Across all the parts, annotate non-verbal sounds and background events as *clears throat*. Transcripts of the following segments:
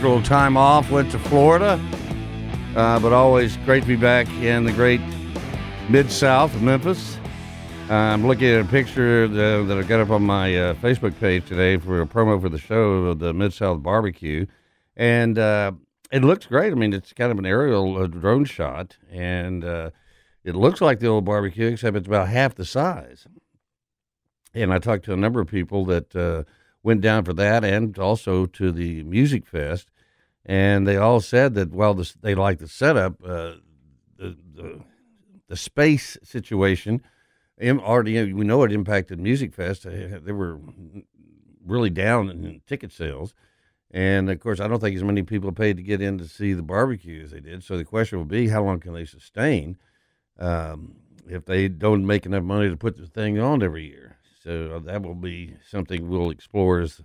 Little time off, went to Florida, uh, but always great to be back in the great Mid South of Memphis. Uh, I'm looking at a picture that, that I got up on my uh, Facebook page today for a promo for the show of the Mid South Barbecue, and uh, it looks great. I mean, it's kind of an aerial uh, drone shot, and uh, it looks like the old barbecue, except it's about half the size. And I talked to a number of people that went down for that and also to the Music Fest, and they all said that while the, they liked the setup, uh, the, the the space situation already we know it impacted Music Fest. They were really down in ticket sales. And of course, I don't think as many people paid to get in to see the barbecue as they did. So the question will be, how long can they sustain um, if they don't make enough money to put the thing on every year? So uh, that will be something we'll explore as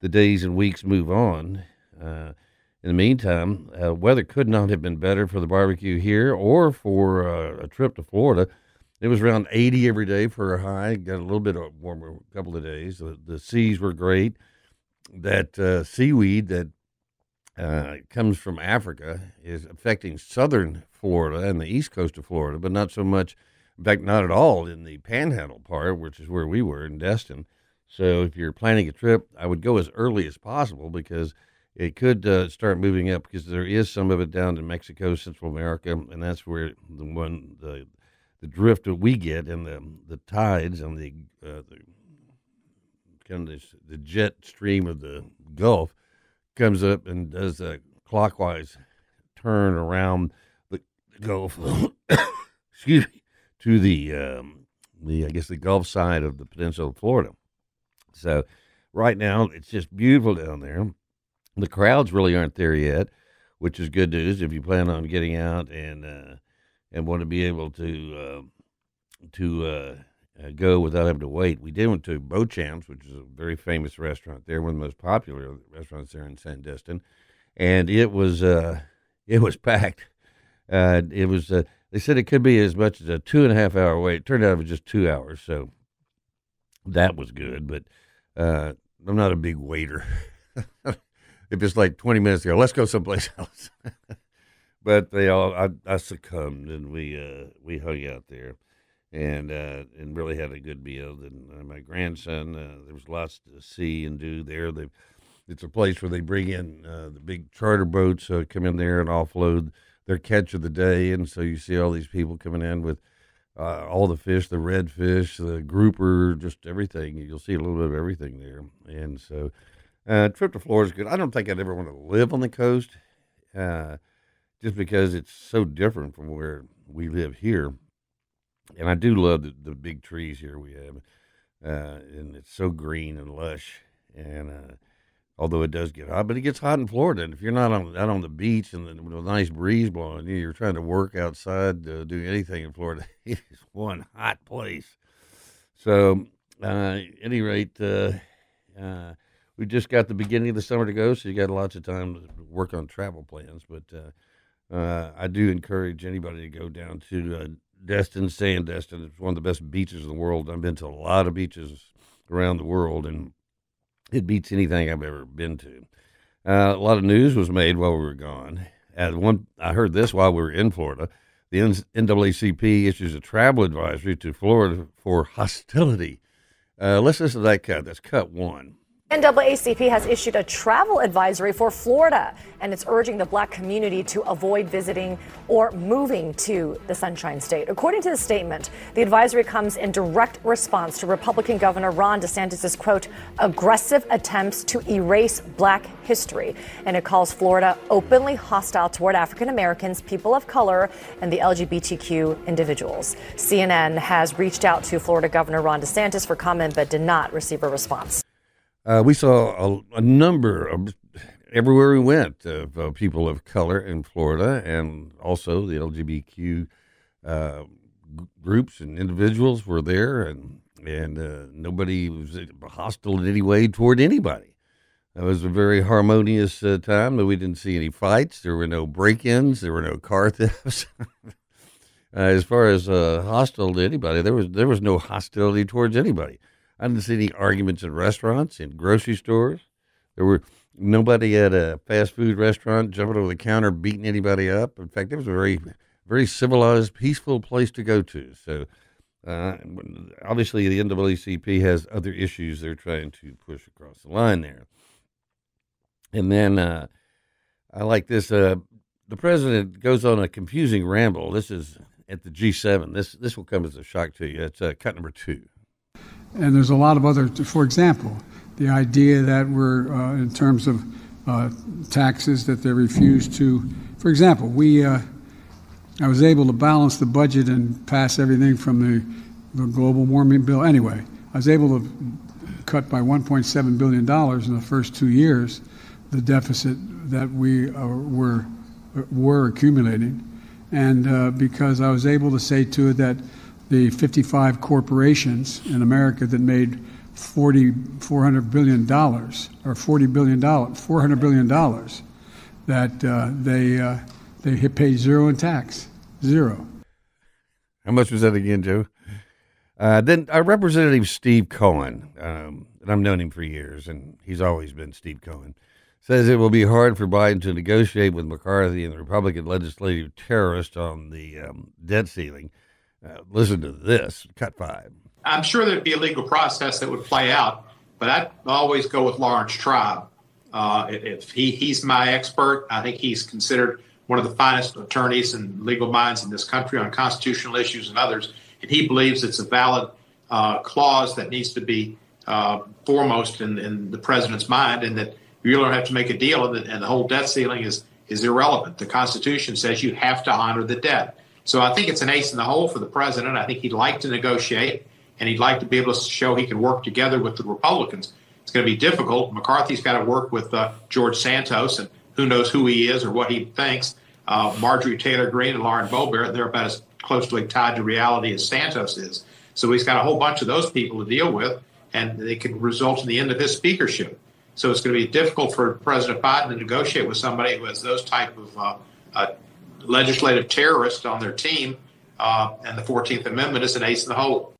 the days and weeks move on. Uh, in the meantime, uh, weather could not have been better for the barbecue here or for uh, a trip to Florida. It was around 80 every day for a high. Got a little bit warmer a couple of days. The, the seas were great. That uh, seaweed that uh, comes from Africa is affecting southern Florida and the east coast of Florida, but not so much in fact, not at all in the panhandle part, which is where we were in Destin. So if you're planning a trip, I would go as early as possible because it could uh, start moving up because there is some of it down in Mexico, Central America, and that's where the one the the drift that we get and the the tides and the uh, the kind of this, the jet stream of the Gulf comes up and does a clockwise turn around the Gulf. *coughs* Excuse me to the um, the I guess the Gulf side of the peninsula of Florida. So right now it's just beautiful down there. The crowds really aren't there yet, which is good news if you plan on getting out and uh, and want to be able to uh, to uh, uh go without having to wait. We did went to Boshamps, which is a very famous restaurant there, one of the most popular restaurants there in Sandestin, and it was uh, it was *laughs* packed. Uh, it was they said it could be as much as a two and a half hour wait. It turned out it was just two hours, so that was good. But uh, I'm not a big waiter. *laughs* if it's like 20 minutes ago, let's go someplace *laughs* else. but they all, I, I succumbed, and we uh, we hung out there, and uh, and really had a good meal. And uh, my grandson, uh, there was lots to see and do there. They, it's a place where they bring in uh, the big charter boats, come in there and offload their catch of the day, and so you see all these people coming in with uh, all the fish, the redfish, the grouper, just everything. You'll see a little bit of everything there, and so uh, trip to Florida is good. I don't think I'd ever want to live on the coast, uh, just because it's so different from where we live here. And I do love the, the big trees here we have, uh, and it's so green and lush, and uh, although it does get hot. But it gets hot in Florida, and if you're not on out on the beach and the, with a nice breeze blowing, you're trying to work outside, uh, do anything in Florida. *laughs* It is one hot place. So, uh, any rate, uh, uh, we just got the beginning of the summer to go, so you got lots of time to work on travel plans. But uh, uh, I do encourage anybody to go down to uh, Destin, Sandestin. It's one of the best beaches in the world. I've been to a lot of beaches around the world, and it beats anything I've ever been to. Uh, a lot of news was made while we were gone. And one, I heard this while we were in Florida. The NAACP issues a travel advisory to Florida for hostility. Uh, let's listen to that cut. That's cut one. NAACP has issued a travel advisory for Florida, and it's urging the black community to avoid visiting or moving to the Sunshine State. According to the statement, the advisory comes in direct response to Republican Governor Ron DeSantis' quote, aggressive attempts to erase black history. And it calls Florida openly hostile toward African Americans, people of color, and the LGBTQ individuals. CNN has reached out to Florida Governor Ron DeSantis for comment, but did not receive a response. Uh, we saw a, a, number of everywhere we went of uh, people of color in Florida, and also the LGBTQ uh, groups and individuals were there, and and uh, nobody was hostile in any way toward anybody. It was a very harmonious uh, time. We didn't see any fights. There were no break-ins. There were no car *laughs* thefts. Uh, as far as hostile to anybody, there was there was no hostility towards anybody. I didn't see any arguments in restaurants, in grocery stores. There were nobody at a fast food restaurant jumping over the counter beating anybody up. In fact, it was a very very civilized, peaceful place to go to. So. Uh, obviously, the NAACP has other issues they're trying to push across the line there. And then uh, I like this. Uh, the president goes on a confusing ramble. This is at the G7. This this will come as a shock to you. It's uh, cut number two. And there's a lot of other. For example, the idea that we're uh, in terms of uh, taxes that they refuse to. For example, we. Uh, I was able to balance the budget and pass everything from the, the global warming bill. Anyway, I was able to cut by 1.7 billion dollars in the first two years the deficit that we uh, were were accumulating and uh, because I was able to say to it that the 55 corporations in America that made 40, 400 billion dollars or 40 billion dollars, 400 billion dollars, that uh, they uh, they pay zero in tax, zero. How much was that again, Joe? Uh, then our Representative Steve Cohen, um, and I've known him for years, and he's always been Steve Cohen says it will be hard for Biden to negotiate with McCarthy and the Republican legislative terrorist on the um, debt ceiling. Uh, listen to this, cut five. I'm sure there'd be a legal process that would play out, but I'd always go with Laurence Tribe. Uh, if he, he's my expert, I think he's considered one of the finest attorneys and legal minds in this country on constitutional issues and others. And he believes it's a valid uh, clause that needs to be uh, foremost in, in the president's mind, and that you don't have to make a deal, and the, and the whole debt ceiling is is irrelevant. The Constitution says you have to honor the debt. So I think it's an ace in the hole for the president. I think he'd like to negotiate, and he'd like to be able to show he can work together with the Republicans. It's going to be difficult. McCarthy's got to work with uh, George Santos, and who knows who he is or what he thinks. Uh, Marjorie Taylor Greene and Lauren Boebert, they're about as closely tied to reality as Santos is. So he's got a whole bunch of those people to deal with, and they could result in the end of his speakership. So it's going to be difficult for President Biden to negotiate with somebody who has those type of uh, uh, legislative terrorists on their team. Uh, and the 14th Amendment is an ace in the hole.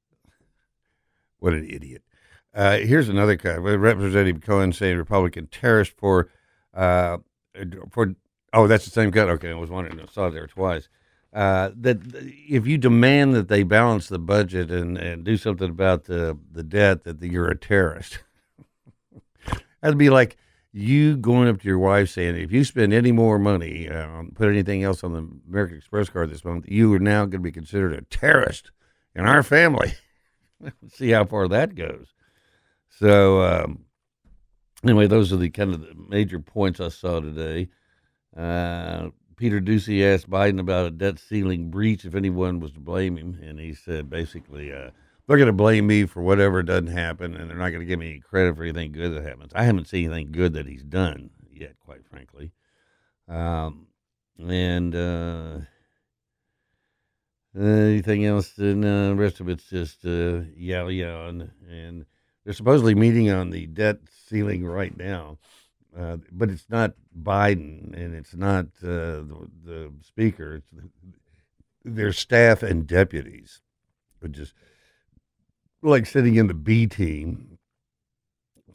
What an idiot. Uh, here's another guy, Representative Cohen saying Republican terrorist for, uh, for, oh, that's the same guy. Okay, I was wondering, I saw it there twice. Uh, that if you demand that they balance the budget and, and do something about the, the debt, that you're a terrorist. *laughs* That'd be like you going up to your wife saying, if you spend any more money, uh, put anything else on the American Express card this month, you are now going to be considered a terrorist in our family. *laughs* See how far that goes. So, um, anyway, those are the kind of the major points I saw today. Uh, Peter Doocy asked Biden about a debt ceiling breach if anyone was to blame him, and he said basically, uh, they're going to blame me for whatever doesn't happen, and they're not going to give me any credit for anything good that happens. I haven't seen anything good that he's done yet, quite frankly. Um, and uh, anything else, and uh, the rest of it's just uh, yeah, and, they're supposedly meeting on the debt ceiling right now. Uh, but it's not Biden and it's not uh, the, the speaker. It's the, their staff and deputies. But just like sitting in the B team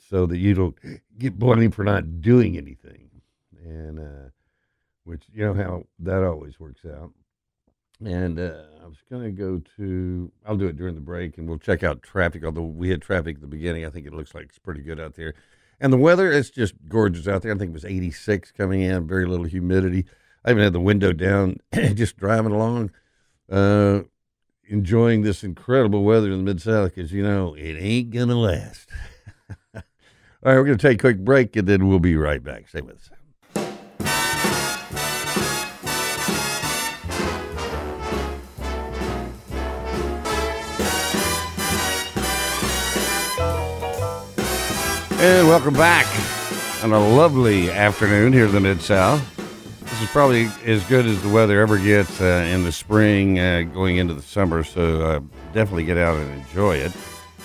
so that you don't get blamed for not doing anything. And, uh, which, you know, how that always works out. And uh, I was going to go to, I'll do it during the break and we'll check out traffic. Although we had traffic at the beginning, I think it looks like it's pretty good out there. And the weather, it's just gorgeous out there. I think it was 86 coming in, very little humidity. I even had the window down, *clears throat* just driving along. Uh, enjoying this incredible weather in the Mid South because, you know, it ain't going to last. *laughs* All right, we're going to take a quick break and then we'll be right back. Stay with us. And welcome back. on a lovely afternoon here in the Mid South. This is probably as good as the weather ever gets uh, in the spring, uh, going into the summer. So uh, definitely get out and enjoy it.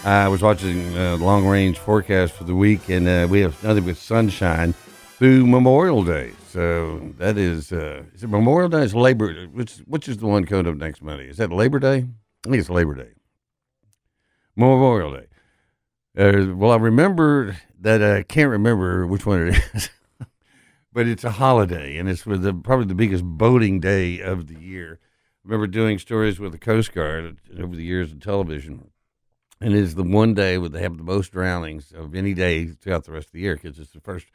I was watching uh, long range forecast for the week, and uh, we have nothing but sunshine through Memorial Day. So that is uh, is it Memorial Day? Is Labor? Which which is the one coming up next Monday? Is that Labor Day? I think it's Labor Day. Memorial Day. Well, I remember that I can't remember which one it *laughs* is, but it's a holiday, and it's the, probably the biggest boating day of the year. I remember doing stories with the Coast Guard over the years of television, and it is the one day where they have the most drownings of any day throughout the rest of the year because it's the first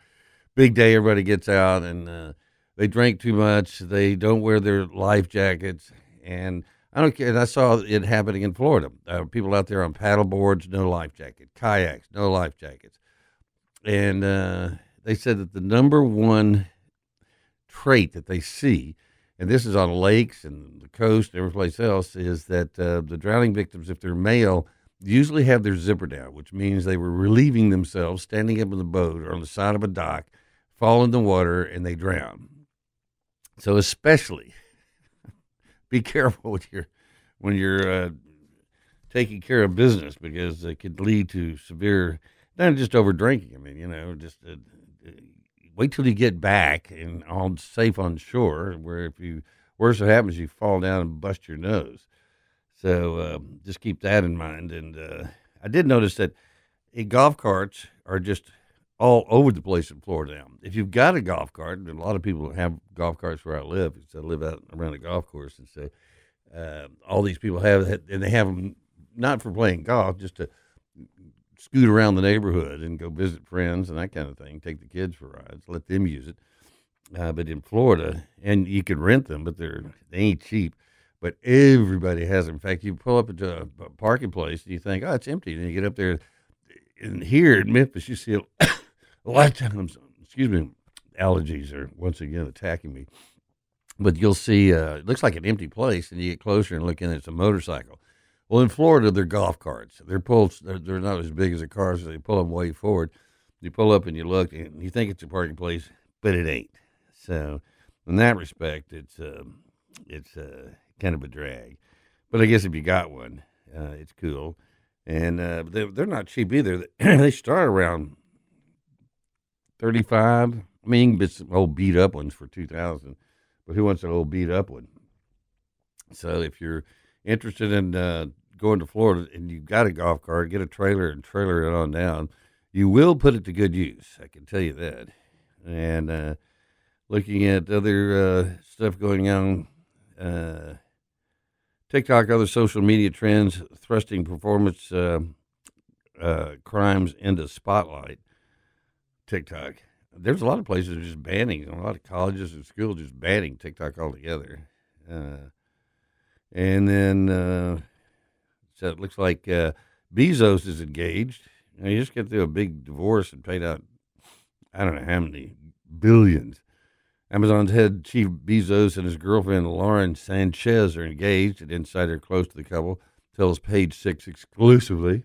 big day everybody gets out and uh, they drink too much, they don't wear their life jackets, and I don't care. And I saw it happening in Florida. Uh, people out there on paddle boards, no life jacket, kayaks, no life jackets, and uh, they said that the number one trait that they see, and this is on lakes and the coast and every place else, is that uh, the drowning victims, if they're male, usually have their zipper down, which means they were relieving themselves, standing up in the boat or on the side of a dock, fall in the water, and they drown. So especially *laughs* be careful with your when you're uh, taking care of business because it could lead to severe, not just over drinking. I mean, you know, just uh, wait till you get back and all safe on shore. Where if you worst that happens, you fall down and bust your nose. So uh, just keep that in mind. And uh, I did notice that uh, golf carts are just all over the place in Florida now. If you've got a golf cart, and a lot of people have golf carts where I live, because I live out around a golf course, and so uh, all these people have, and they have them not for playing golf, just to scoot around the neighborhood and go visit friends and that kind of thing. Take the kids for rides, let them use it. Uh, but in Florida, and you can rent them, but they're they ain't cheap. But everybody has them. In fact, you pull up into a parking place and you think, oh, it's empty. And you get up there, and here in Memphis, you see a *coughs* a lot of times, excuse me, allergies are once again attacking me. But you'll see, uh, it looks like an empty place, and you get closer and look in, it's a motorcycle. Well, in Florida, they're golf carts. They're pulled. They're, they're not as big as a car, so they pull them way forward. You pull up and you look, and you think it's a parking place, but it ain't. So, in that respect, it's uh, it's uh, kind of a drag. But I guess if you got one, uh, it's cool. And uh, they, they're not cheap either. *clears throat* they start around 35. I mean, it's old beat up ones for 2000, but who wants an old beat up one? So if you're interested in uh, going to Florida and you've got a golf cart, get a trailer and trailer it on down. You will put it to good use. I can tell you that. And uh, looking at other uh, stuff going on, uh, TikTok, other social media trends, thrusting performance uh, uh, crimes into spotlight. TikTok. There's a lot of places just banning, a lot of colleges and schools just banning TikTok altogether. Uh, and then, so it looks like uh, Bezos is engaged. You know, he just got through a big divorce and paid out, I don't know how many billions. Amazon's head chief Bezos and his girlfriend Lauren Sanchez are engaged. An insider close to the couple tells Page Six exclusively.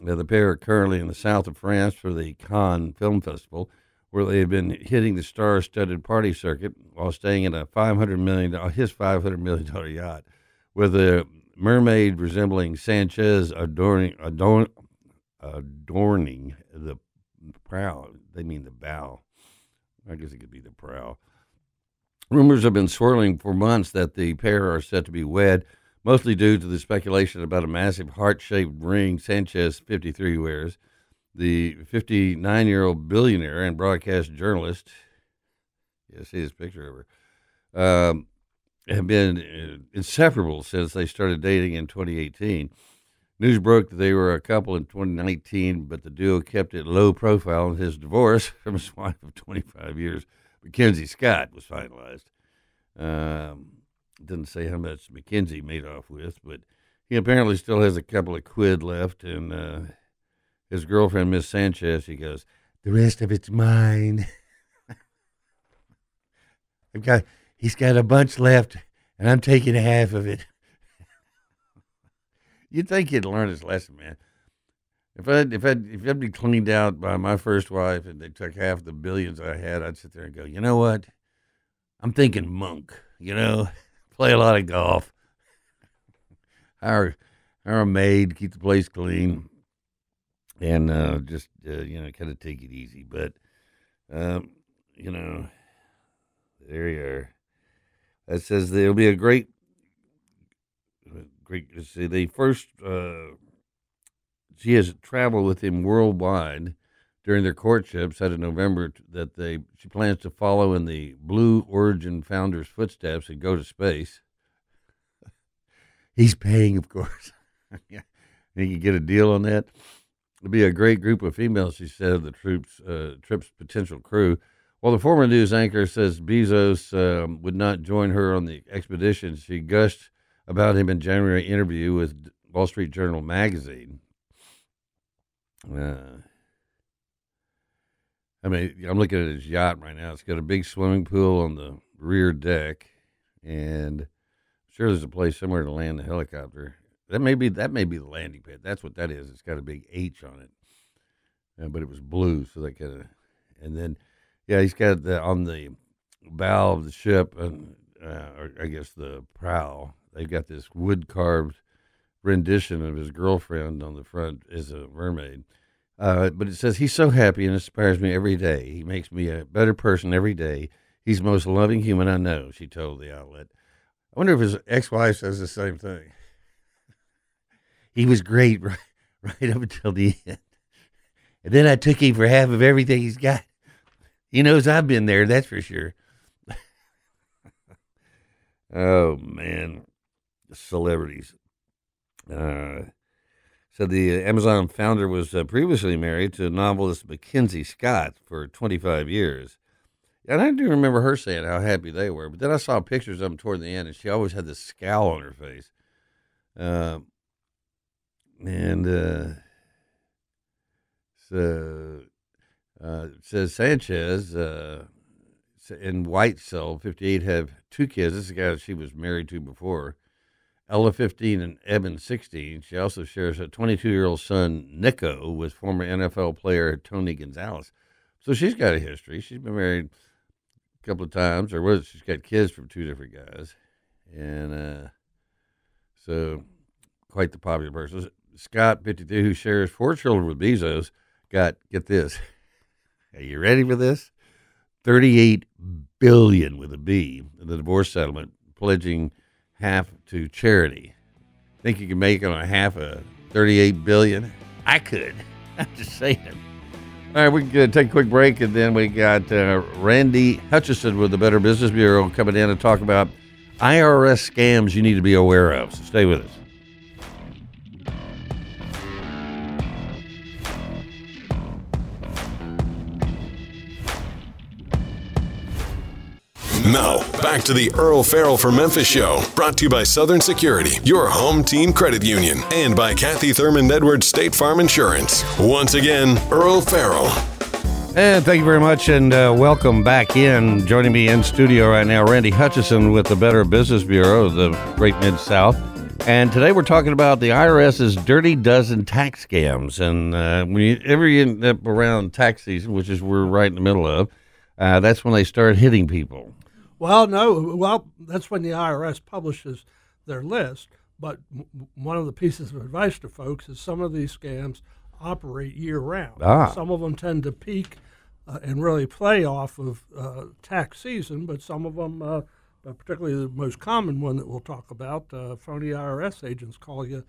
Now, the pair are currently in the south of France for the Cannes Film Festival, where they have been hitting the star-studded party circuit while staying in a 500 million, his $500 million yacht, with a mermaid resembling Sanchez adorning, adorn, adorning the prow. They mean the bow. I guess it could be the prow. Rumors have been swirling for months that the pair are set to be wed mostly due to the speculation about a massive heart shaped ring Sanchez 53 wears. The 59 year old billionaire and broadcast journalist, you see his picture of her, um, have been uh, inseparable since they started dating in 2018. News broke that they were a couple in 2019, but the duo kept it low profile, and his divorce *laughs* from his wife of 25 years, Mackenzie Scott, was finalized. Um, didn't say how much McKenzie made off with, but he apparently still has a couple of quid left. And uh, his girlfriend, Miss Sanchez, he goes, "The rest of it's mine." *laughs* I've got, he's got a bunch left, and I'm taking half of it. *laughs* You'd think he'd learn his lesson, man. If I if I if I'd be cleaned out by my first wife and they took half the billions I had, I'd sit there and go, you know what? I'm thinking monk. You know, *laughs* play a lot of golf, *laughs* hire hire a maid, keep the place clean, and uh, just uh, you know, kind of take it easy. But um, you know, there you are. That says there'll be a great, great. See, the first. Uh, she has traveled with him worldwide during their courtship. Said in November that they she plans to follow in the Blue Origin founder's footsteps and go to space. *laughs* He's paying, of course. *laughs* yeah, he can get a deal on that. It'll be a great group of females, she said, the troops uh, trip's potential crew. While the former news anchor says Bezos um, would not join her on the expedition, she gushed about him in January interview with Wall Street Journal magazine. Uh, I mean, I'm looking at his yacht right now. It's got a big swimming pool on the rear deck, and I'm sure there's a place somewhere to land the helicopter. That may be that may be the landing pad. That's what that is. It's got a big H on it, uh, but it was blue, so that kind of. And then, yeah, he's got the on the bow of the ship, and uh, or I guess the prow. They've got this wood carved rendition of his girlfriend on the front as a mermaid. Uh, but it says he's so happy and inspires me every day. He makes me a better person every day. He's the most loving human I know. She told the outlet. I wonder if his ex-wife says the same thing. He was great *laughs* right, right up until the end, and then I took him for half of everything he's got. He knows I've been there, that's for sure. *laughs* oh man, celebrities. Uh, so the Amazon founder was uh, previously married to novelist Mackenzie Scott for 25 years. And I do remember her saying how happy they were. But then I saw pictures of them toward the end, and she always had this scowl on her face. Uh, and uh, so uh, says Sanchez uh, in Whitesell 58 have two kids. This is the guy she was married to before. Ella 15 and Evan 16. She also shares a 22 year old son, Nico, with former NFL player Tony Gonzalez. So she's got a history. She's been married a couple of times, or was she's got kids from two different guys, and uh, so quite the popular person. Scott, 52, who shares four children with Bezos, got get this. Are you ready for this? 38 billion with a B in the divorce settlement, pledging half to charity. Think you can make it on a half of 38 billion? I could. *laughs* I'm just saying. All right, we can take a quick break, and then we got uh, Randy Hutchinson with the Better Business Bureau coming in to talk about IRS scams you need to be aware of. So stay with us. Now, back to the Earle Farrell for Memphis show, brought to you by Southern Security, your home team credit union, and by Kathy Thurman Edwards State Farm Insurance. Once again, Earle Farrell. And thank you very much, and uh, welcome back in. Joining me in studio right now, Randy Hutchinson with the Better Business Bureau of the Great Mid South. And today we're talking about the IRS's dirty dozen tax scams. And uh, whenever you end up around tax season, which is we're right in the middle of, uh, that's when they start hitting people. Well, no. Well, that's when the IRS publishes their list. But one of the pieces of advice to folks is some of these scams operate year round. Ah. Some of them tend to peak uh, and really play off of uh, tax season, but some of them, uh, particularly the most common one that we'll talk about, uh, phony IRS agents call you.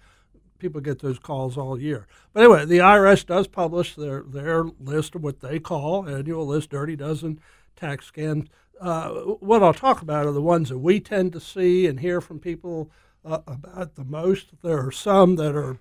People get those calls all year. But anyway, the IRS does publish their, their list of what they call annual list, dirty dozen tax scams uh, what I'll talk about are the ones that we tend to see and hear from people uh, about the most. There are some that are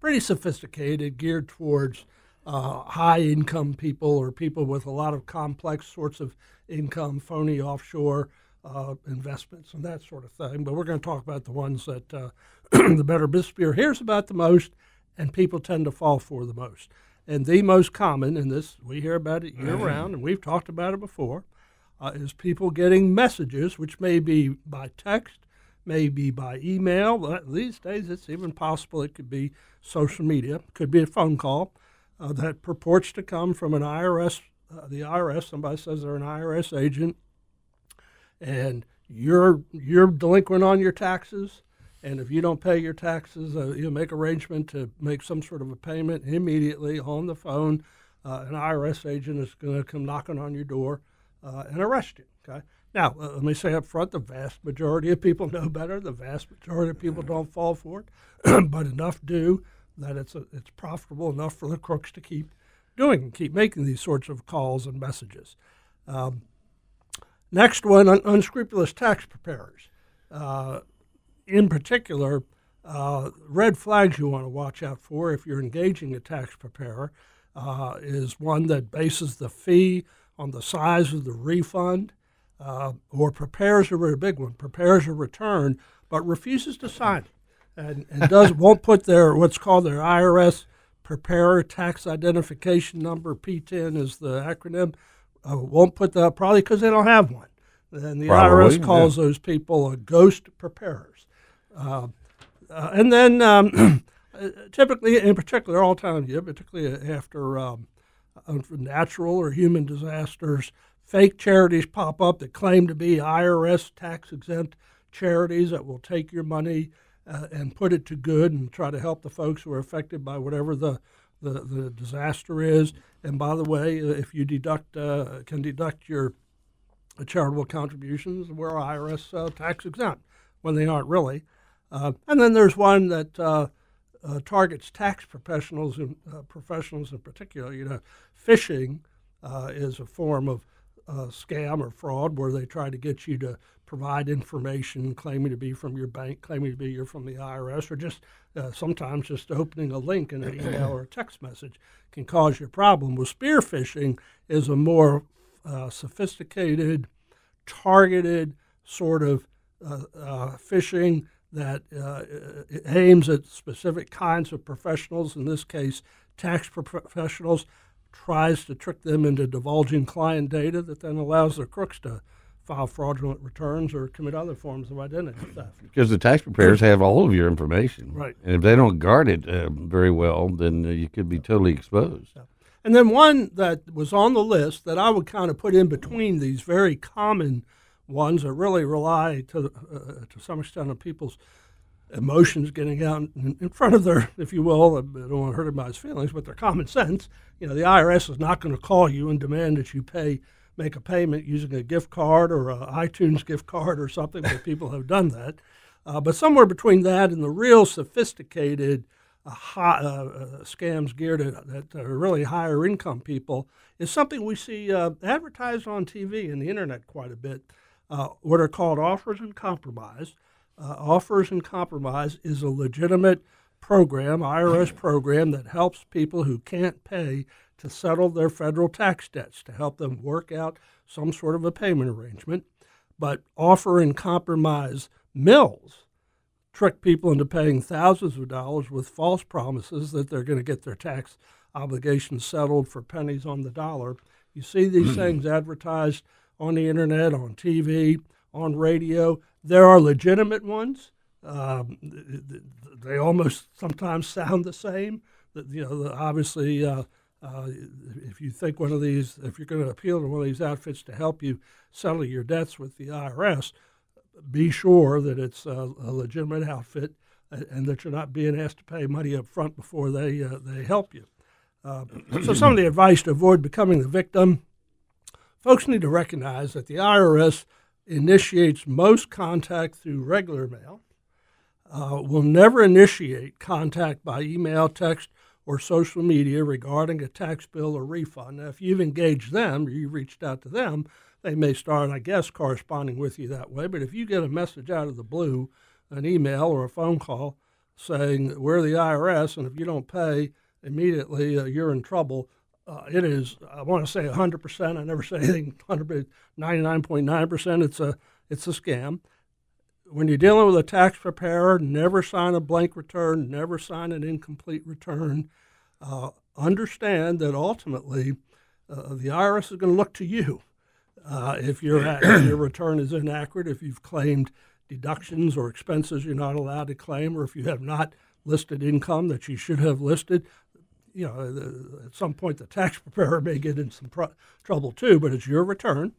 pretty sophisticated, geared towards uh, high income people or people with a lot of complex sorts of income, phony offshore uh, investments, and that sort of thing. But we're going to talk about the ones that uh, *clears throat* the Better Business Bureau hears about the most and people tend to fall for the most. And the most common, and this we hear about it year round, and we've talked about it before, uh, is people getting messages, which may be by text, may be by email. These days, it's even possible it could be social media, could be a phone call uh, that purports to come from an IRS, uh, the IRS. Somebody says they're an IRS agent, and you're you're delinquent on your taxes. And if you don't pay your taxes, uh, you make arrangement to make some sort of a payment immediately on the phone. Uh, an IRS agent is going to come knocking on your door uh, and arrest you. Okay. Now, uh, let me say up front: the vast majority of people *laughs* know better. The vast majority of people don't fall for it, *clears throat* but enough do that it's a, it's profitable enough for the crooks to keep doing, keep making these sorts of calls and messages. Um, next one, un- unscrupulous tax preparers. Uh, in particular, uh, red flags you want to watch out for if you're engaging a tax preparer uh, is one that bases the fee on the size of the refund uh, or prepares a very big one, prepares a return, but refuses to sign it and, and *laughs* does won't put their what's called their IRS preparer tax identification number PTIN is the acronym. Uh, won't put that probably because they don't have one. And the Probably, IRS calls yeah. those people a ghost preparers. Uh, uh, and then um, *clears throat* typically, in particular, all times, yeah, particularly after um, uh, natural or human disasters, fake charities pop up that claim to be IRS tax exempt charities that will take your money uh, and put it to good and try to help the folks who are affected by whatever the, the, the disaster is. And by the way, uh, if you deduct uh, can deduct your charitable contributions, we're IRS uh, tax exempt when they aren't really. Uh, and then there's one that uh, targets tax professionals and uh, professionals in particular. You know, phishing uh, is a form of uh, scam or fraud where they try to get you to provide information claiming to be from your bank, claiming to be you're from the IRS, or just uh, sometimes just opening a link in an email or a text message can cause you a problem. Well, spear phishing is a more uh, sophisticated, targeted sort of phishing that uh, aims at specific kinds of professionals, in this case, tax professionals, tries to trick them into divulging client data that then allows the crooks to file fraudulent returns or commit other forms of identity theft. Because the tax preparers have all of your information. Right. And if they don't guard it uh, very well, then uh, you could be totally exposed. And then one that was on the list that I would kind of put in between these very common ones that really rely to uh, to some extent on people's emotions getting out in, in front of their, if you will, I don't want to hurt anybody's feelings, but their common sense. You know, the IRS is not going to call you and demand that you pay, make a payment using a gift card or an iTunes gift card or something. But *laughs* people have done that. Uh, but somewhere between that and the real sophisticated uh, high, uh, uh, scams geared at, at uh, really higher income people is something we see uh, advertised on TV and the internet quite a bit. Uh, what are called offers and compromise. Uh, offers and compromise is a legitimate program, IRS program that helps people who can't pay to settle their federal tax debts to help them work out some sort of a payment arrangement. But offer and compromise mills trick people into paying thousands of dollars with false promises that they're going to get their tax obligations settled for pennies on the dollar. You see these things advertised on the internet, on TV, on radio. There are legitimate ones. Um, they almost sometimes sound the same. You know, obviously, uh, uh, if you think one of these, if you're going to appeal to one of these outfits to help you settle your debts with the IRS, be sure that it's a, a legitimate outfit and, and that you're not being asked to pay money up front before they uh, they help you. Uh, so, some of the advice to avoid becoming the victim: folks need to recognize that the IRS initiates most contact through regular mail. Uh, will never initiate contact by email, text, or social media regarding a tax bill or refund. Now, if you've engaged them you reached out to them, they may start, I guess, corresponding with you that way. But if you get a message out of the blue, an email or a phone call saying, We're the IRS, and if you don't pay immediately, uh, you're in trouble, uh, it is, I want to say 100%. I never *laughs* say anything 100, 99.9%. It's a, it's a scam. When you're dealing with a tax preparer, never sign a blank return, never sign an incomplete return. Uh, understand that ultimately uh, the IRS is going to look to you uh, if, your *clears throat* if your return is inaccurate, if you've claimed deductions or expenses you're not allowed to claim, or if you have not listed income that you should have listed. You know, the, at some point the tax *laughs* preparer may get in some pro- trouble too, but it's your return.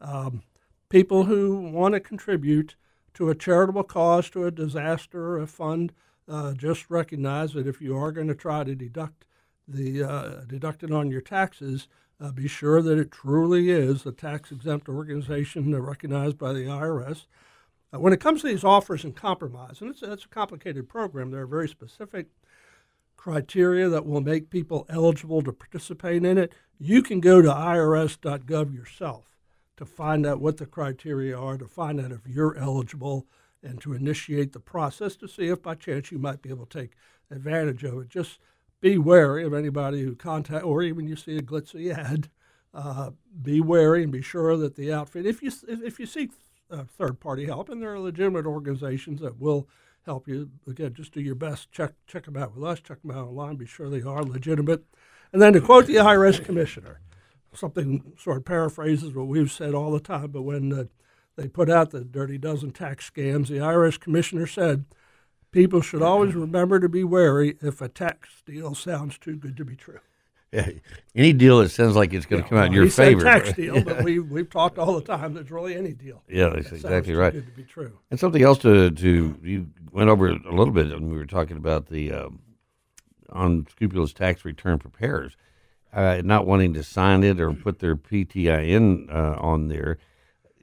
Um, people who want to contribute to a charitable cause, to a disaster, a fund, uh, just recognize that if you are going to try to deduct the uh, deduct it on your taxes, uh, be sure that it truly is a tax exempt organization recognized by the IRS. Uh, when it comes to these offers and compromise, and it's, it's a complicated program, there are very specific criteria that will make people eligible to participate in it. You can go to irs.gov yourself to find out what the criteria are, to find out if you're eligible, and to initiate the process to see if by chance you might be able to take advantage of it. Just be wary of anybody who contact, or even you see a glitzy *laughs* ad. Uh, be wary and be sure that the outfit, if you if you seek uh, third party help, and there are legitimate organizations that will help you. Again, just do your best. Check check them out with us. Check them out online. Be sure they are legitimate. And then to quote the IRS commissioner, something sort of paraphrases what we've said all the time. But when uh, they put out the Dirty Dozen tax scams, the IRS commissioner said people should always remember to be wary if a tax deal sounds too good to be true. Yeah, *laughs* any deal that sounds like it's going to come out in your favor. Tax deal, but *laughs* we we've talked all the time. There's really any deal. Yeah, that's that exactly right. Good to be true. And something else to to you went over a little bit when we were talking about the um, unscrupulous tax return preparers uh, not wanting to sign it or put their PTIN uh, on there.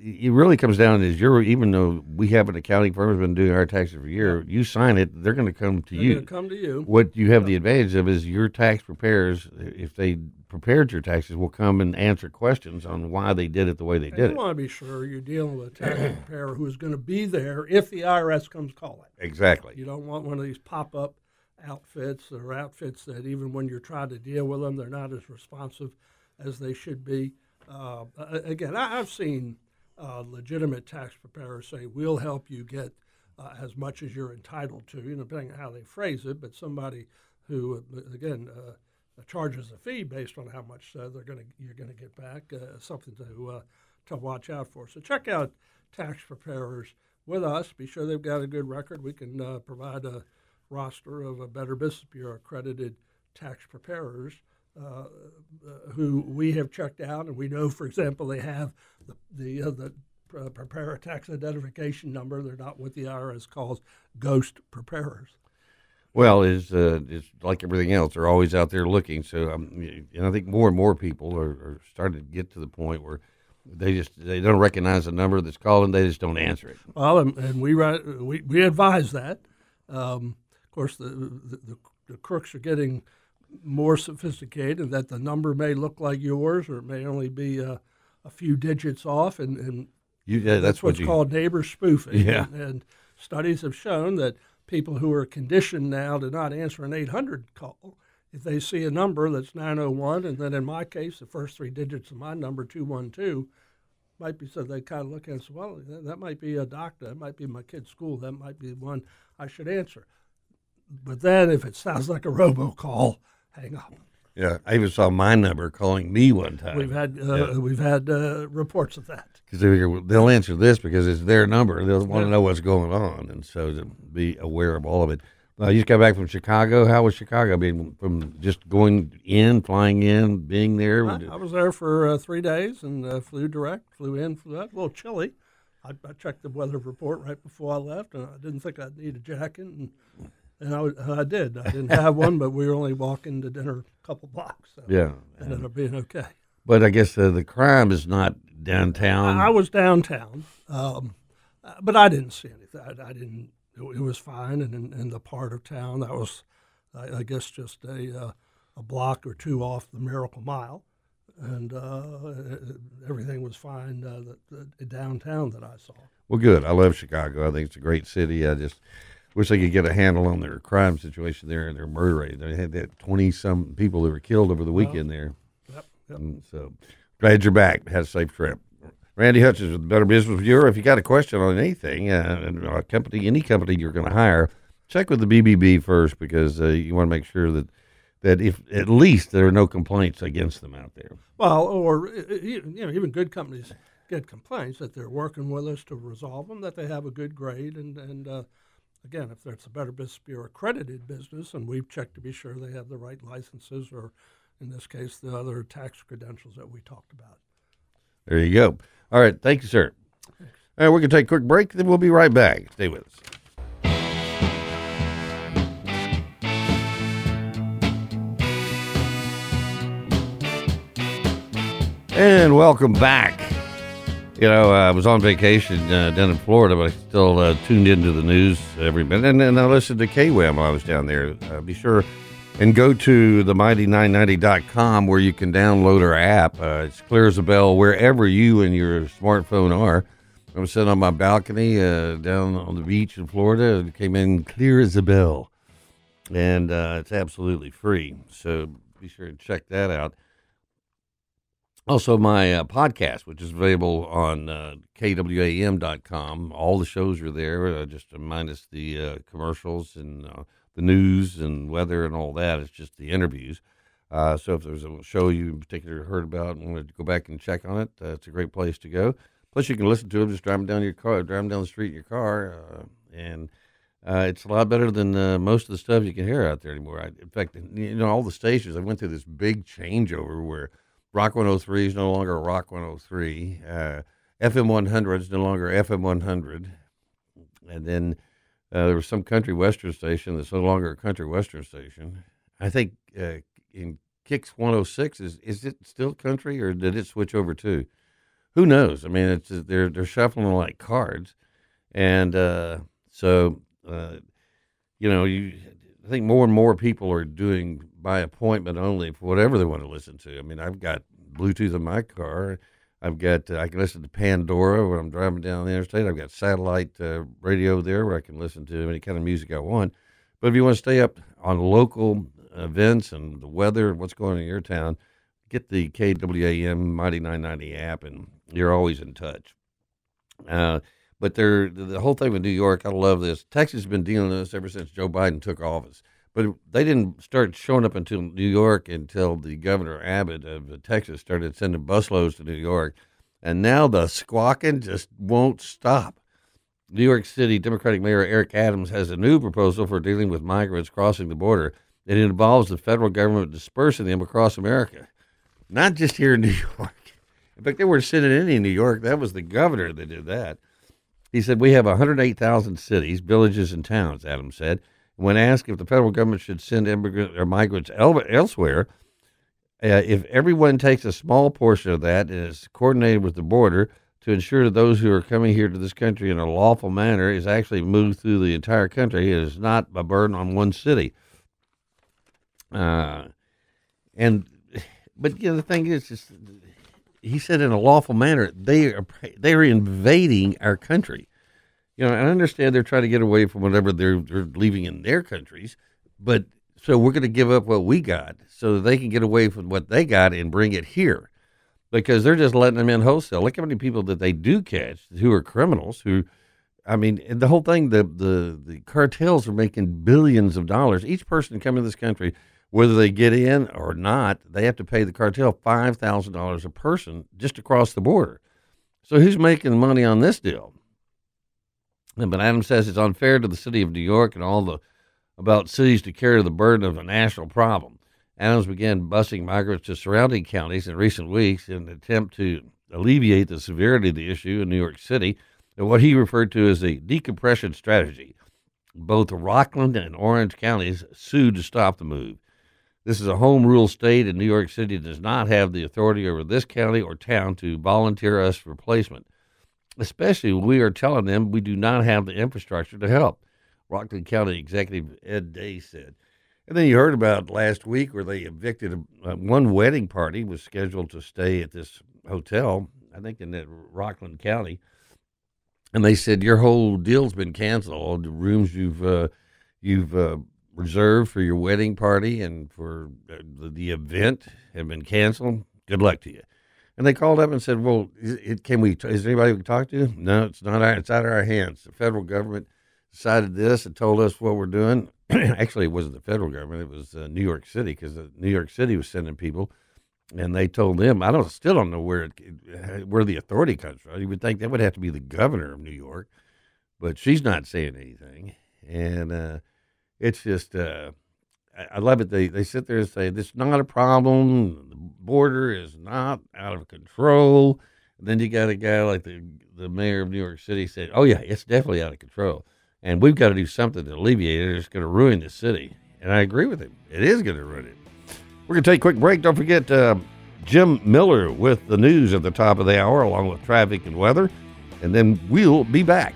It really comes down to is you're even though we have an accounting firm has been doing our taxes for a year, you sign it, they're going to come to They're you. come to you. What you have the advantage of is your tax preparers, if they prepared your taxes, will come and answer questions on why they did it the way they And did you it. You want to be sure you're dealing with a tax *clears throat* preparer who is going to be there if the IRS comes calling. Exactly. You don't want one of these pop up outfits or outfits that even when you're trying to deal with them, they're not as responsive as they should be. Uh, again, I, I've seen uh, legitimate tax preparers say, "We'll help you get uh, as much as you're entitled to," you know, depending on how they phrase it. But somebody who, uh, again, uh, charges a fee based on how much uh, they're going to you're going to get back, something to to watch out for. So check out tax preparers with us. Be sure they've got a good record. We can provide a roster of a Better Business Bureau accredited tax preparers uh, who we have checked out, and we know, for example, they have the the, uh, the preparer tax identification number. They're not what the IRS calls ghost preparers. Well, is uh, it's like everything else; they're always out there looking. So, um, and I think more and more people are, are starting to get to the point where they just they don't recognize the number that's calling; they just don't answer it. Well, and, and we, write, we we advise that. Um, of course, the, the the the crooks are getting more sophisticated. That the number may look like yours, or it may only be a, a few digits off, and, and You, yeah, that's, that's what what's you, called neighbor spoofing. Yeah. And, and studies have shown that people who are conditioned now to not answer an 800 call, if they see a number that's 901, and then in my case, the first three digits of my number, 212, might be so they kind of look at and say, well, that, that might be a doctor, that might be my kid's school, that might be one I should answer. But then if it sounds like a robocall, hang up. Yeah, I even saw my number calling me one time. We've had uh, Yeah. we've had uh, reports of that. because they they'll answer this because it's their number. They'll want to know what's going on, and so to be aware of all of it. Uh, you just got back from Chicago. How was Chicago? I mean, from just going in, flying in, being there. I, I was there for uh, three days and uh, flew direct, flew in, flew out. A little chilly. I, I checked the weather report right before I left, and I didn't think I'd need a jacket, and and I, I did. I didn't have one, but we were only walking to dinner a couple blocks, so yeah, and ended up being okay. but I guess uh, the crime is not downtown. I, I was downtown, um, but I didn't see anything. I, I didn't. It, it was fine, and in, in the part of town that was, I, I guess, just a uh, a block or two off the Miracle Mile, and uh, everything was fine uh, that, that downtown that I saw. well, good. I love Chicago. I think it's a great city. I just wish they could get a handle on their crime situation there and their murder rate. They had that twenty some people that were killed over the weekend there. Yep, yep. So glad you're back. Had a safe trip. Randy Hutchins with the Better Business Bureau. If you got a question on anything, uh, and a company, any company you're going to hire, check with the BBB first because uh, you want to make sure that that if at least there are no complaints against them out there. Well, or uh, you know, even good companies get complaints that they're working with us to resolve them, that they have a good grade, and and uh, again, if it's a Better Business Bureau accredited business, and we've checked to be sure they have the right licenses, or in this case, the other tax credentials that we talked about. There you go. All right, thank you, sir. All right, we're gonna take a quick break, then we'll be right back. Stay with us. And welcome back. You know, I was on vacation uh, down in Florida, but I still uh, tuned into the news every minute. And I listened to KWAM while I was down there. Uh, be sure and go to the mighty990.com where you can download our app. Uh, it's clear as a bell wherever you and your smartphone are. I was sitting on my balcony uh, down on the beach in Florida. It came in clear as a bell. And uh, it's absolutely free. So be sure to check that out. Also, my uh, podcast, which is available on uh, kwam.com. All the shows are there, uh, just minus the uh, commercials and uh, the news and weather and all that. It's just the interviews. Uh, so if there's a show you in particular heard about and want to go back and check on it, it's a great place to go. Plus, you can listen to them just driving down your car, driving down the street in your car, and it's a lot better than most of the stuff you can hear out there anymore. I, in fact, you know, all the stations. I went through this big changeover where Rock 103 is no longer Rock 103. Uh, FM 100 is no longer FM 100. And then uh, there was some country western station that's no longer a country western station. I think uh, in Kix 106 is is it still country or did it switch over to? Who knows? I mean, it's they're they're shuffling like cards, and uh, so uh, you know you I think more and more people are doing by appointment only for whatever they want to listen to. I mean, I've got Bluetooth in my car. I've got uh, I can listen to Pandora when I'm driving down the interstate. I've got satellite uh, radio there where I can listen to any kind of music I want. But if you want to stay up on local events and the weather and what's going on in your town, get the KWAM Mighty 990 app, and you're always in touch. Uh, but the whole thing with New York, I love this. Texas has been dealing with this ever since Joe Biden took office. But they didn't start showing up until New York until the governor Abbott of Texas started sending busloads to New York. And now the squawking just won't stop. New York City Democratic Mayor Eric Adams has a new proposal for dealing with migrants crossing the border. It involves the federal government dispersing them across America, not just here in New *laughs* York. In fact, they weren't sending any in New York. That was the governor that did that. He said, We have 108,000 cities, villages, and towns, Adams said. When asked if the federal government should send immigrants or migrants elsewhere, uh, if everyone takes a small portion of that and is coordinated with the border to ensure that those who are coming here to this country in a lawful manner is actually moved through the entire country, it is not a burden on one city. Uh, and but you know, the thing is, just, he said in a lawful manner they are they are invading our country you know, I understand they're trying to get away from whatever they're, they're leaving in their countries, but so we're going to give up what we got so they can get away from what they got and bring it here because they're just letting them in wholesale. Look how many people that they do catch who are criminals who, I mean, the whole thing, the, the, the cartels are making billions of dollars. Each person coming to this country, whether they get in or not, they have to pay the cartel $5,000 a person just across the border. So who's making money on this deal? But Adams says it's unfair to the city of New York and all the about cities to carry the burden of a national problem. Adams began busing migrants to surrounding counties in recent weeks in an attempt to alleviate the severity of the issue in New York City and what he referred to as a decompression strategy. Both Rockland and Orange counties sued to stop the move. This is a home rule state, and New York City does not have the authority over this county or town to volunteer us for placement especially we are telling them we do not have the infrastructure to help. Rockland County Executive Ed Day said. And then you heard about last week where they evicted a, uh, one wedding party was scheduled to stay at this hotel, I think in Rockland County, and they said your whole deal's been canceled. All the rooms you've uh, you've uh, reserved for your wedding party and for the, the event have been canceled. Good luck to you. And they called up and said, "Well, it, can we? Is anybody we can talk to?" No, it's not. Our, it's out of our hands. The federal government decided this and told us what we're doing. *clears throat* Actually, it wasn't the federal government; it was uh, New York City because New York City was sending people, and they told them, I don't still don't know where it, where the authority comes from. You would think that would have to be the governor of New York, but she's not saying anything, and uh, it's just. Uh, I love it. They they sit there and say this is not a problem. The border is not out of control. And then you got a guy like the the mayor of New York City said, "Oh yeah, it's definitely out of control, and we've got to do something to alleviate it. It's going to ruin the city." And I agree with him. It is going to ruin it. We're going to take a quick break. Don't forget uh, Jim Miller with the news at the top of the hour, along with traffic and weather, and then we'll be back.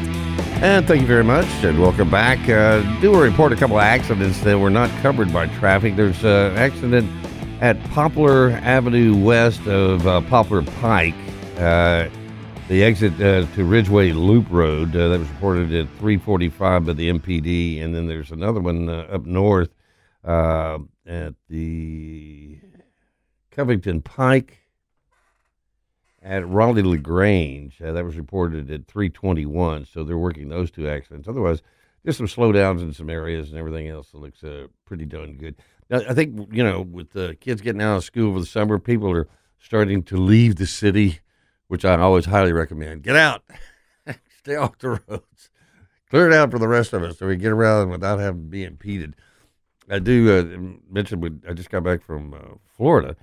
And thank you very much, and welcome back. Uh, do report a couple of accidents that were not covered by traffic. There's an accident at Poplar Avenue west of uh, Poplar Pike, uh, the exit uh, to Ridgeway Loop Road. Uh, that was reported at 3:45 by the MPD, and then there's another one uh, up north at the Covington Pike at Raleigh Lagrange. Uh, that was reported at 321. So they're working those two accidents. Otherwise, just some slowdowns in some areas and everything else that looks uh, pretty done good. Now, I think, you know, with the kids getting out of school over the summer, people are starting to leave the city, which I always highly recommend. Get out, *laughs* stay off the roads, clear it out for the rest of us so we get around without having to be impeded. I do uh, mention, I just got back from uh, Florida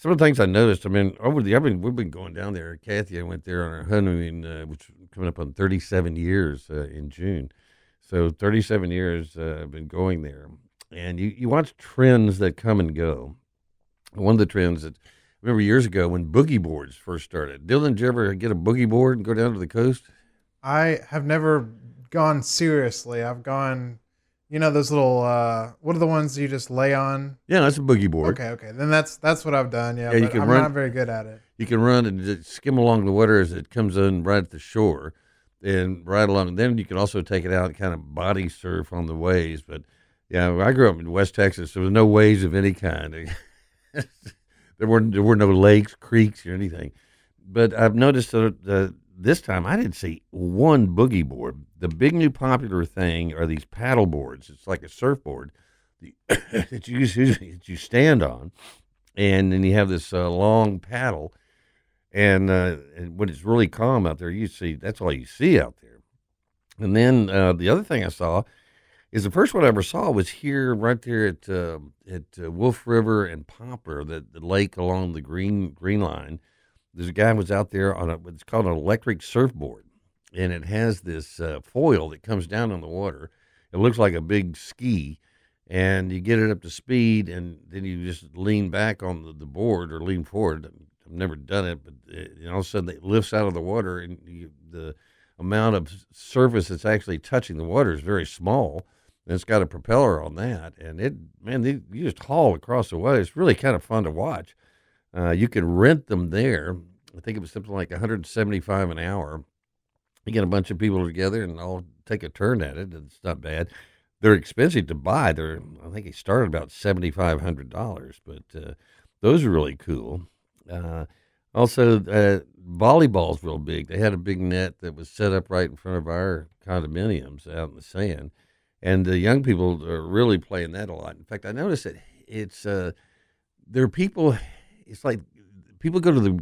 some of the things I noticed, I mean, over the, I've been, we've been going down there. Kathy, I went there on our honeymoon, uh, which coming up on 37 years uh, in June. So 37 years uh, I've been going there. And you, you watch trends that come and go. One of the trends that, I remember years ago when boogie boards first started. Dylan, did you ever get a boogie board and go down to the coast? I have never gone seriously. I've gone you know those little uh what are the ones you just lay on? Yeah, that's a boogie board. Okay, okay. Then that's that's what I've done. Yeah, yeah you can I'm run, not very good at it. You can run and skim along the water as it comes in right at the shore and right along. Then you can also take it out and kind of body surf on the waves. But yeah, I grew up in West Texas. There was no waves of any kind. *laughs* there were there were no lakes, creeks, or anything. But I've noticed that uh, this time I didn't see one boogie board. The big new popular thing are these paddle boards. It's like a surfboard that you *coughs* that you stand on, and then you have this uh, long paddle. And, uh, and, when it's really calm out there, you see that's all you see out there. And then uh, the other thing I saw is the first one I ever saw was here, right there at uh, at uh, Wolf River and Poplar, the, the lake along the green green line there's a guy was out there on a it's called an electric surfboard, and it has this uh, foil that comes down on the water. It looks like a big ski, and you get it up to speed, and then you just lean back on the, the board or lean forward. I've never done it, but it, all of a sudden it lifts out of the water, and you, the amount of surface that's actually touching the water is very small. And it's got a propeller on that, and it man, they, you just haul across the water. It's really kind of fun to watch. Uh, you can rent them there. I think it was something like 175 an hour. You get a bunch of people together and all take a turn at it. It's not bad. They're expensive to buy. They're I think they started about seventy five hundred dollars, but uh, those are really cool. Uh, also, uh, volleyball's real big. They had a big net that was set up right in front of our condominiums out in the sand, and the young people are really playing that a lot. In fact, I noticed that it's uh, there are people it's like people go to the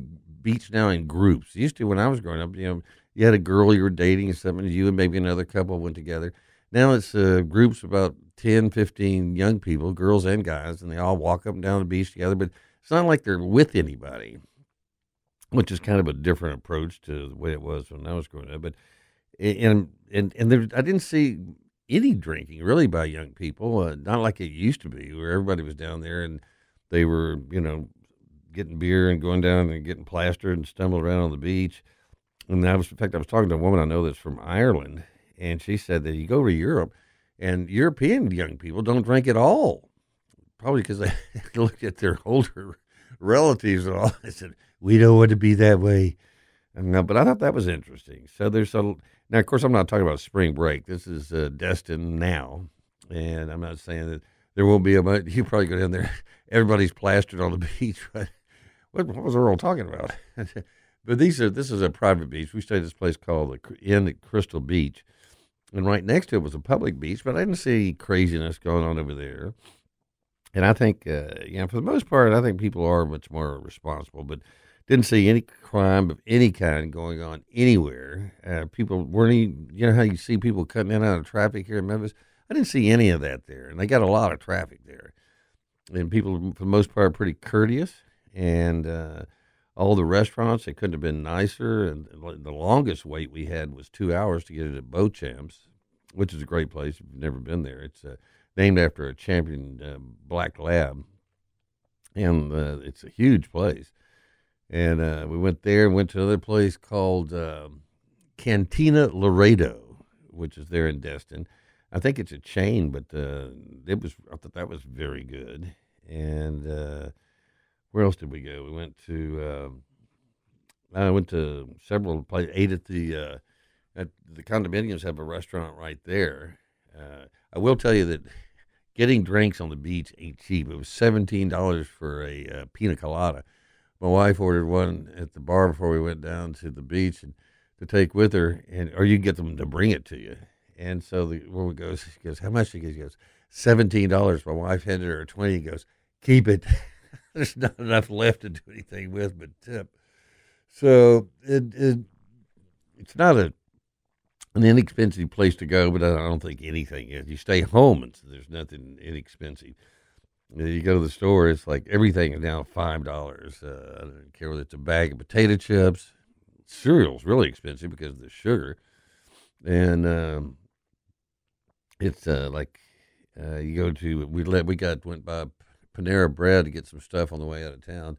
beach now in groups. Used to when I was growing up, you know, you had a girl you were dating or something, you and maybe another couple went together. Now it's uh, groups of about 10, 15 young people, girls and guys, and they all walk up and down the beach together. But it's not like they're with anybody, which is kind of a different approach to the way it was when I was growing up. But and and and there, I didn't see any drinking really by young people, uh, not like it used to be, where everybody was down there and they were, you know, getting beer and going down and getting plastered and stumbling around on the beach. and I was, in fact, I was talking to a woman I know that's from Ireland, and she said that you go to Europe, and European young people don't drink at all, probably because they *laughs* look at their older relatives and all. I said, we don't want to be that way. But I thought that was interesting. So there's a now, of course, I'm not talking about spring break. This is uh, destined now, and I'm not saying that there won't be a. You probably go down there, *laughs* everybody's plastered on the *laughs* beach. But what, what was Earle talking about? *laughs* but these are this is a private beach. We stayed at this place called the Inn at Crystal Beach, and right next to it was a public beach. But I didn't see craziness going on over there. And I think, uh, you know, for the most part, I think people are much more responsible. But didn't see any crime of any kind going on anywhere. Uh, people weren't even, you know how you see people cutting in out of traffic here in Memphis? I didn't see any of that there. And they got a lot of traffic there. And people, for the most part, are pretty courteous. And uh, all the restaurants, they couldn't have been nicer. And the longest wait we had was two hours to get it at Boshamps, which is a great place if you've never been there. It's uh, named after a champion uh, black lab. And uh, it's a huge place and uh, we went there and went to another place called uh, Cantina Laredo, which is there in Destin. I think it's a chain, but uh, it was I thought that was very good. And uh, where else did we go? We went to um, I went to several places. Ate at the uh, at the condominiums have a restaurant right there. Uh, I will tell you that getting drinks on the beach ain't cheap. It was seventeen dollars for a pina colada my wife ordered one at the bar before we went down to the beach and to take with her, and or you get them to bring it to you. And so the woman goes, she goes, how much? She goes, seventeen dollars. My wife handed her twenty. He goes, keep it. *laughs* There's not enough left to do anything with but tip. So it, it it's not a an inexpensive place to go, but I don't think anything is. You stay home and there's nothing inexpensive. You go to the store, it's like everything is now five dollars. Uh, I don't care whether it's a bag of potato chips. Cereal's really expensive because of the sugar, and um, it's uh, like uh, you go to we let we got went by Panera Bread to get some stuff on the way out of town,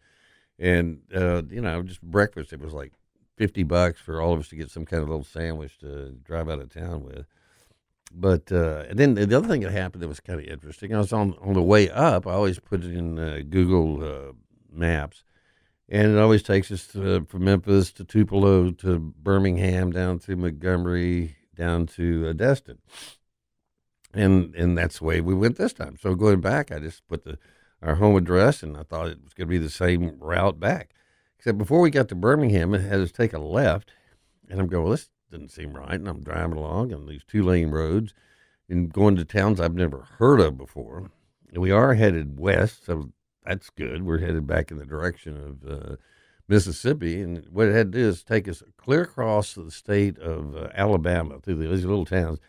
and uh, you know just breakfast it was like fifty bucks for all of us to get some kind of little sandwich to drive out of town with but uh, and then the other thing that happened that was kind of interesting. I was on on the way up. I always put it in uh, Google uh, Maps, and it always takes us to, from Memphis to Tupelo to Birmingham down to Montgomery down to uh, Destin, and and that's the way we went this time. So going back, I just put the our home address, and I thought it was going to be the same route back. Except before we got to Birmingham, it had us take a left, and I'm going, well, this didn't seem right. And I'm driving along on these two lane roads and going to towns I've never heard of before. And we are headed west, so that's good. We're headed back in the direction of uh, Mississippi. And what it had to do is take us clear across the state of uh, Alabama through these little towns.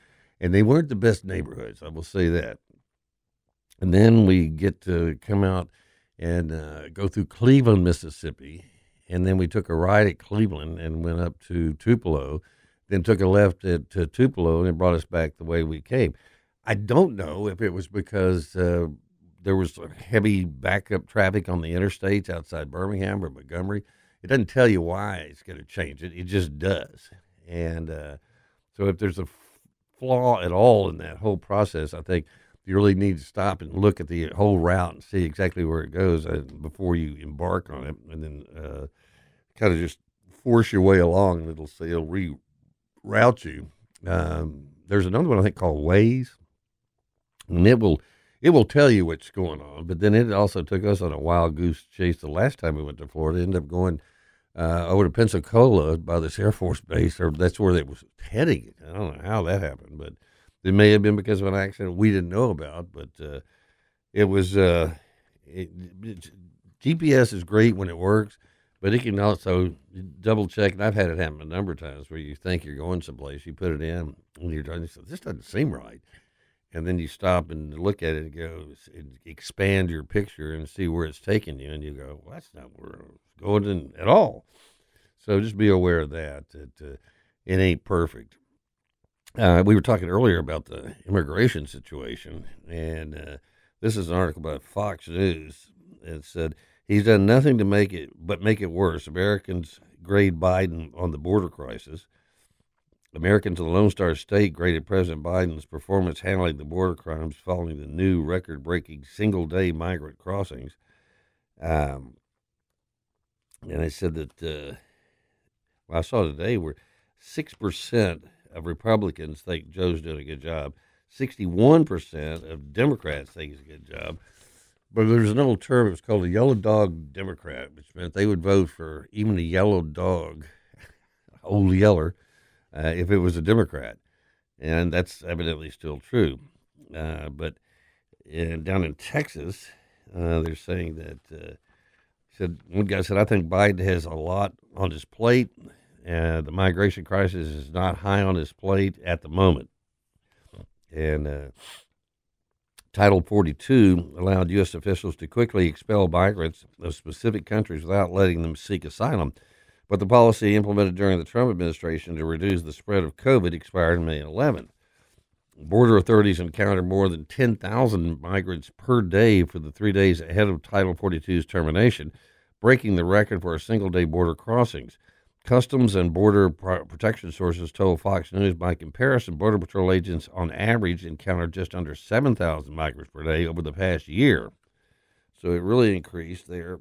And they weren't the best neighborhoods, I will say that. And then we get to come out and uh, go through Cleveland, Mississippi. And then we took a ride at Cleveland and went up to Tupelo then took a left at Tupelo and it brought us back the way we came. I don't know if it was because uh, there was heavy backup traffic on the interstates outside Birmingham or Montgomery. It doesn't tell you why it's going to change it. It just does. And uh, so if there's a flaw at all in that whole process, I think you really need to stop and look at the whole route and see exactly where it goes uh, before you embark on it, and then uh, kind of just force your way along. And it'll say it'll reroute you. Um, there's another one I think called Waze, and it will it will tell you what's going on. But then it also took us on a wild goose chase the last time we went to Florida. Ended up going uh, over to Pensacola by this Air Force base, or that's where it was heading. I don't know how that happened, but it may have been because of an accident we didn't know about. But uh, it was uh, it, it, GPS is great when it works but it can also double check, and I've had it happen a number of times where you think you're going someplace, you put it in, and you're trying to say, this doesn't seem right. And then you stop and look at it and go, and expand your picture and see where it's taking you. And you go, well, that's not where it's going at all. So just be aware of that, that uh, it ain't perfect. Uh, we were talking earlier about the immigration situation, and uh, this is an article by Fox News. It said, He's done nothing to make it but make it worse. Americans grade Biden on the border crisis. Americans in the Lone Star State graded President Biden's performance handling the border crimes following the new record breaking single day migrant crossings. Um, and I said that, uh, well, I saw today where 6% of Republicans think Joe's doing a good job, 61% of Democrats think he's a good job. But there's an old term, it was called a yellow dog Democrat, which meant they would vote for even a yellow dog, *laughs* old yeller, uh, if it was a Democrat. And that's evidently still true. Uh, but in, down in Texas, uh, they're saying that, uh, said one guy said, I think Biden has a lot on his plate. The migration crisis is not high on his plate at the moment. And uh, Title 42 allowed U.S. officials to quickly expel migrants of specific countries without letting them seek asylum. But the policy implemented during the Trump administration to reduce the spread of COVID expired in May 11. Border authorities encountered more than 10,000 migrants per day for the three days ahead of Title 42's termination, breaking the record for a single day border crossings. Customs and Border Protection sources told Fox News by comparison, Border Patrol agents on average encountered just under 7,000 migrants per day over the past year. So it really increased there.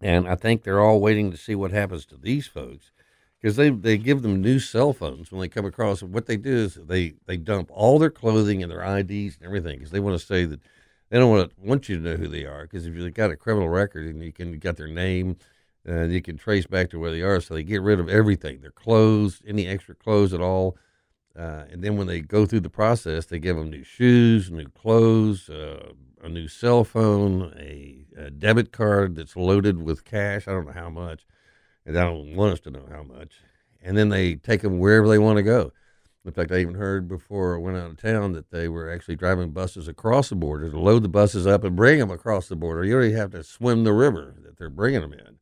And I think they're all waiting to see what happens to these folks because they, they give them new cell phones when they come across. What they do is they, they dump all their clothing and their IDs and everything because they want to say that they don't want, to, want you to know who they are because if you've got a criminal record and you can got their name – and you can trace back to where they are. So they get rid of everything, their clothes, any extra clothes at all. Uh, and then when they go through the process, they give them new shoes, new clothes, uh, a new cell phone, a, a, debit card that's loaded with cash. I don't know how much, and I don't want us to know how much. And then they take them wherever they want to go. In fact, I even heard before I went out of town that they were actually driving buses across the border to load the buses up and bring them across the border. You already have to swim the river that they're bringing them in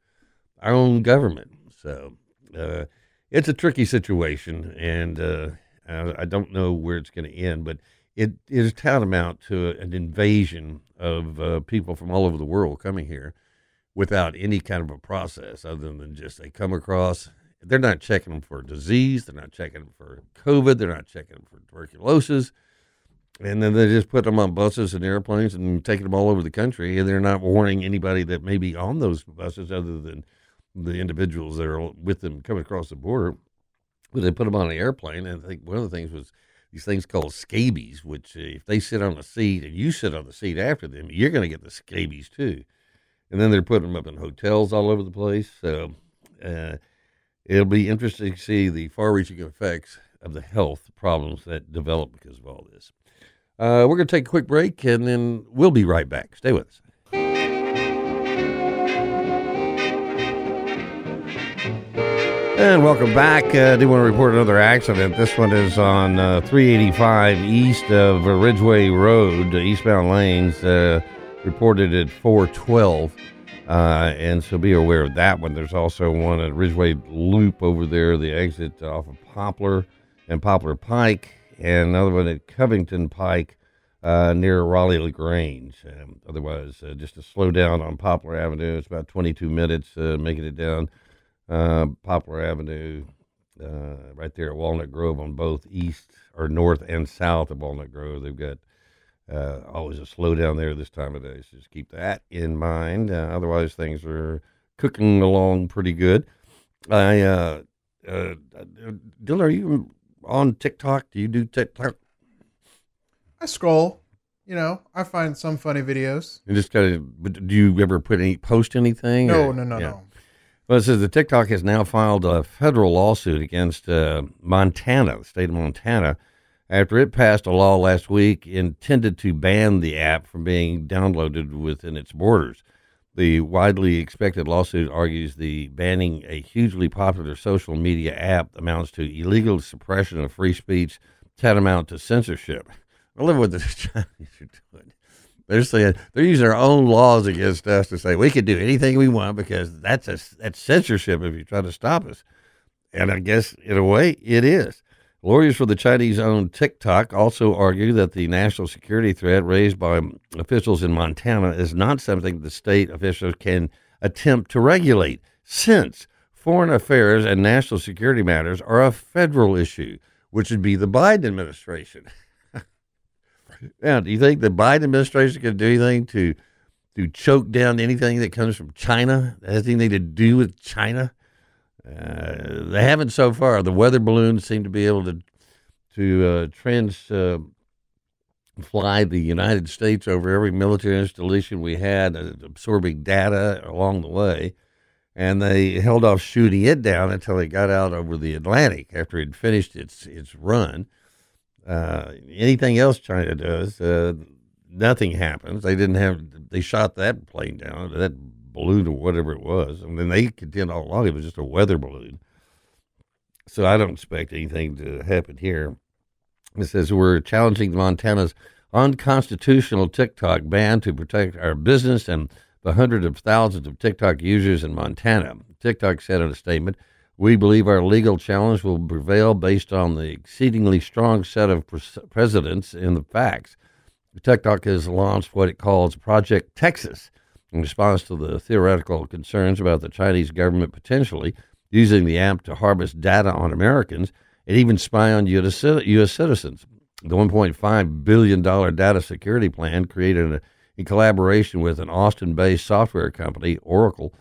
our own government. So uh, it's a tricky situation, and uh, I don't know where it's going to end, but it is tantamount to an invasion of uh, people from all over the world coming here without any kind of a process other than just they come across. They're not checking them for disease. They're not checking them for COVID. They're not checking them for tuberculosis. And then they just put them on buses and airplanes and taking them all over the country. And they're not warning anybody that may be on those buses other than the individuals that are with them coming across the border. But they put them on an airplane, and I think one of the things was these things called scabies, which uh, if they sit on the seat and you sit on the seat after them, you're going to get the scabies too. And then they're putting them up in hotels all over the place. So uh, it'll be interesting to see the far-reaching effects of the health problems that develop because of all this. Uh, we're going to take a quick break, and then we'll be right back. Stay with us. And welcome back. Uh, I do want to report another accident. This one is on uh, 385 east of Ridgeway Road, eastbound lanes, uh, reported at 412. Uh, and so be aware of that one. There's also one at Ridgeway Loop over there, the exit off of Poplar and Poplar Pike, and another one at Covington Pike uh, near Raleigh LaGrange. Um, otherwise, uh, just a slow down on Poplar Avenue. It's about 22 minutes making it down uh, Poplar Avenue, uh, right there at Walnut Grove on both east or north and south of Walnut Grove. They've got uh, always a slowdown there this time of day, so just keep that in mind. Uh, otherwise, things are cooking along pretty good. I, uh, uh, Dylan, are you on TikTok? Do you do TikTok? I scroll. You know, I find some funny videos. And just kind of, do you ever put any post anything? No, or? no, no, yeah. no. Well, it says the TikTok has now filed a federal lawsuit against uh, Montana, the state of Montana, after it passed a law last week intended to ban the app from being downloaded within its borders. The widely expected lawsuit argues the banning a hugely popular social media app amounts to illegal suppression of free speech, tantamount to censorship. I love what the *laughs* Chinese are doing. They're saying they're using their own laws against us to say we can do anything we want because that's a, that's censorship if you try to stop us. And I guess in a way it is. Lawyers for the Chinese owned TikTok also argue that the national security threat raised by officials in Montana is not something the state officials can attempt to regulate, since foreign affairs and national security matters are a federal issue, which would be the Biden administration. *laughs* now, do you think the Biden administration can do anything to to choke down anything that comes from China? Has anything to do with China? Uh, they haven't so far. The weather balloons seem to be able to to uh, trans uh, fly the United States over every military installation we had, uh, absorbing data along the way. And they held off shooting it down until it got out over the Atlantic after it finished its its run. Uh, anything else China does, uh, nothing happens. They didn't have. They shot that plane down, that balloon or whatever it was, and then they contend all along it was just a weather balloon. So I don't expect anything to happen here. It says we're challenging Montana's unconstitutional TikTok ban to protect our business and the hundreds of thousands of TikTok users in Montana. TikTok said in a statement, "We believe our legal challenge will prevail based on the exceedingly strong set of precedents in the facts." TikTok has launched what it calls Project Texas in response to the theoretical concerns about the Chinese government potentially using the app to harvest data on Americans and even spy on U.S. citizens. The $1.5 billion data security plan, created in collaboration with an Austin based software company, Oracle,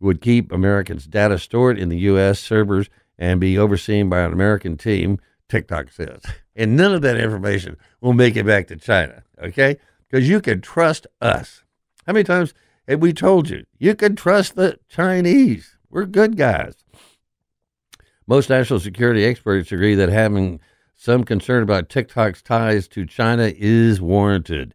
would keep Americans' data stored in the U.S. servers and be overseen by an American team, TikTok says. And none of that information will make it back to China, okay? Because you can trust us. How many times have we told you? You can trust the Chinese. We're good guys. Most national security experts agree that having some concern about TikTok's ties to China is warranted.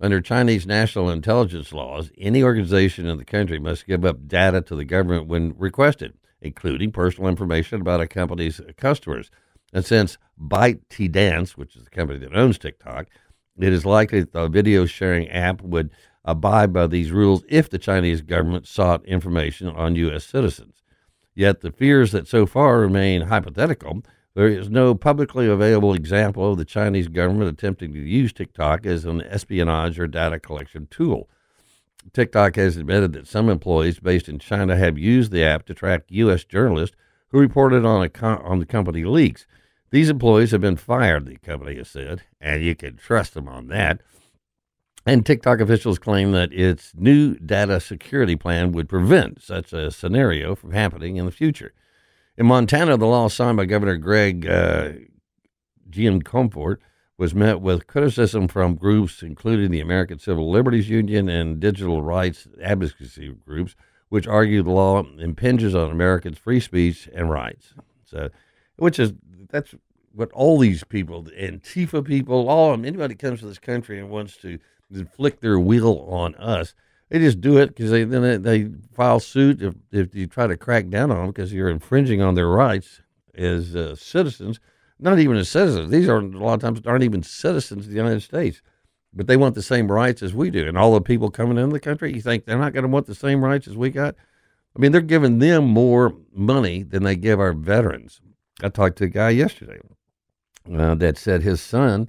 Under Chinese national intelligence laws, any organization in the country must give up data to the government when requested, including personal information about a company's customers. And since ByteDance, which is the company that owns TikTok, it is likely that the video sharing app would abide by these rules if the Chinese government sought information on U.S. citizens. Yet the fears that so far remain hypothetical. There is no publicly available example of the Chinese government attempting to use TikTok as an espionage or data collection tool. TikTok has admitted that some employees based in China have used the app to track U.S. journalists who reported on, a, on the company leaks. These employees have been fired, the company has said, and you can trust them on that. And TikTok officials claim that its new data security plan would prevent such a scenario from happening in the future. In Montana, the law signed by Governor Greg uh, Gianforte was met with criticism from groups including the American Civil Liberties Union and digital rights advocacy groups, which argue the law impinges on Americans' free speech and rights. So, which is that's what all these people, Antifa people, all anybody comes to this country and wants to inflict their will on us. They just do it because they then they, file suit if, if you try to crack down on them because you're infringing on their rights as uh, citizens. Not even as citizens. These are a lot of times aren't even citizens of the United States, but they want the same rights as we do. And all the people coming into the country, you think they're not going to want the same rights as we got? I mean, they're giving them more money than they give our veterans. I talked to a guy yesterday uh, that said his son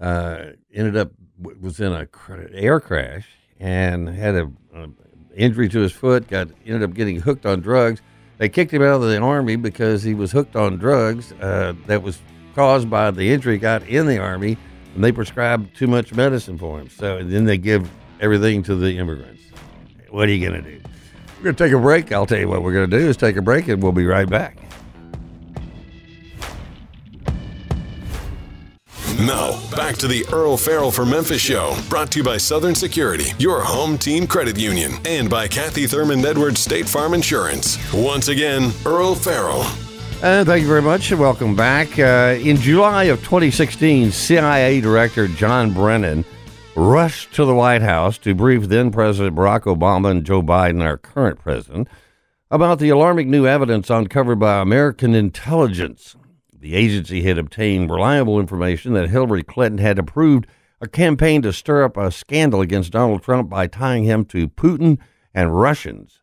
uh, ended up was in a air crash and had a, a, injury to his foot. Got ended up getting hooked on drugs. They kicked him out of the army because he was hooked on drugs uh, that was caused by the injury he got in the army, and they prescribed too much medicine for him. So then they give everything to the immigrants. What are you going to do? We're going to take a break. I'll tell you what we're going to do is take a break, and we'll be right back. Now, back to the Earle Farrell for Memphis show, brought to you by Southern Security, your home team credit union, and by Kathy Thurman Edwards State Farm Insurance. Once again, Earle Farrell. And thank you very much, welcome back. Uh, in July of 2016, CIA Director John Brennan rushed to the White House to brief then President Barack Obama and Joe Biden, our current president, about the alarming new evidence uncovered by American intelligence the agency had obtained reliable information that Hillary Clinton had approved a campaign to stir up a scandal against Donald Trump by tying him to Putin and Russians.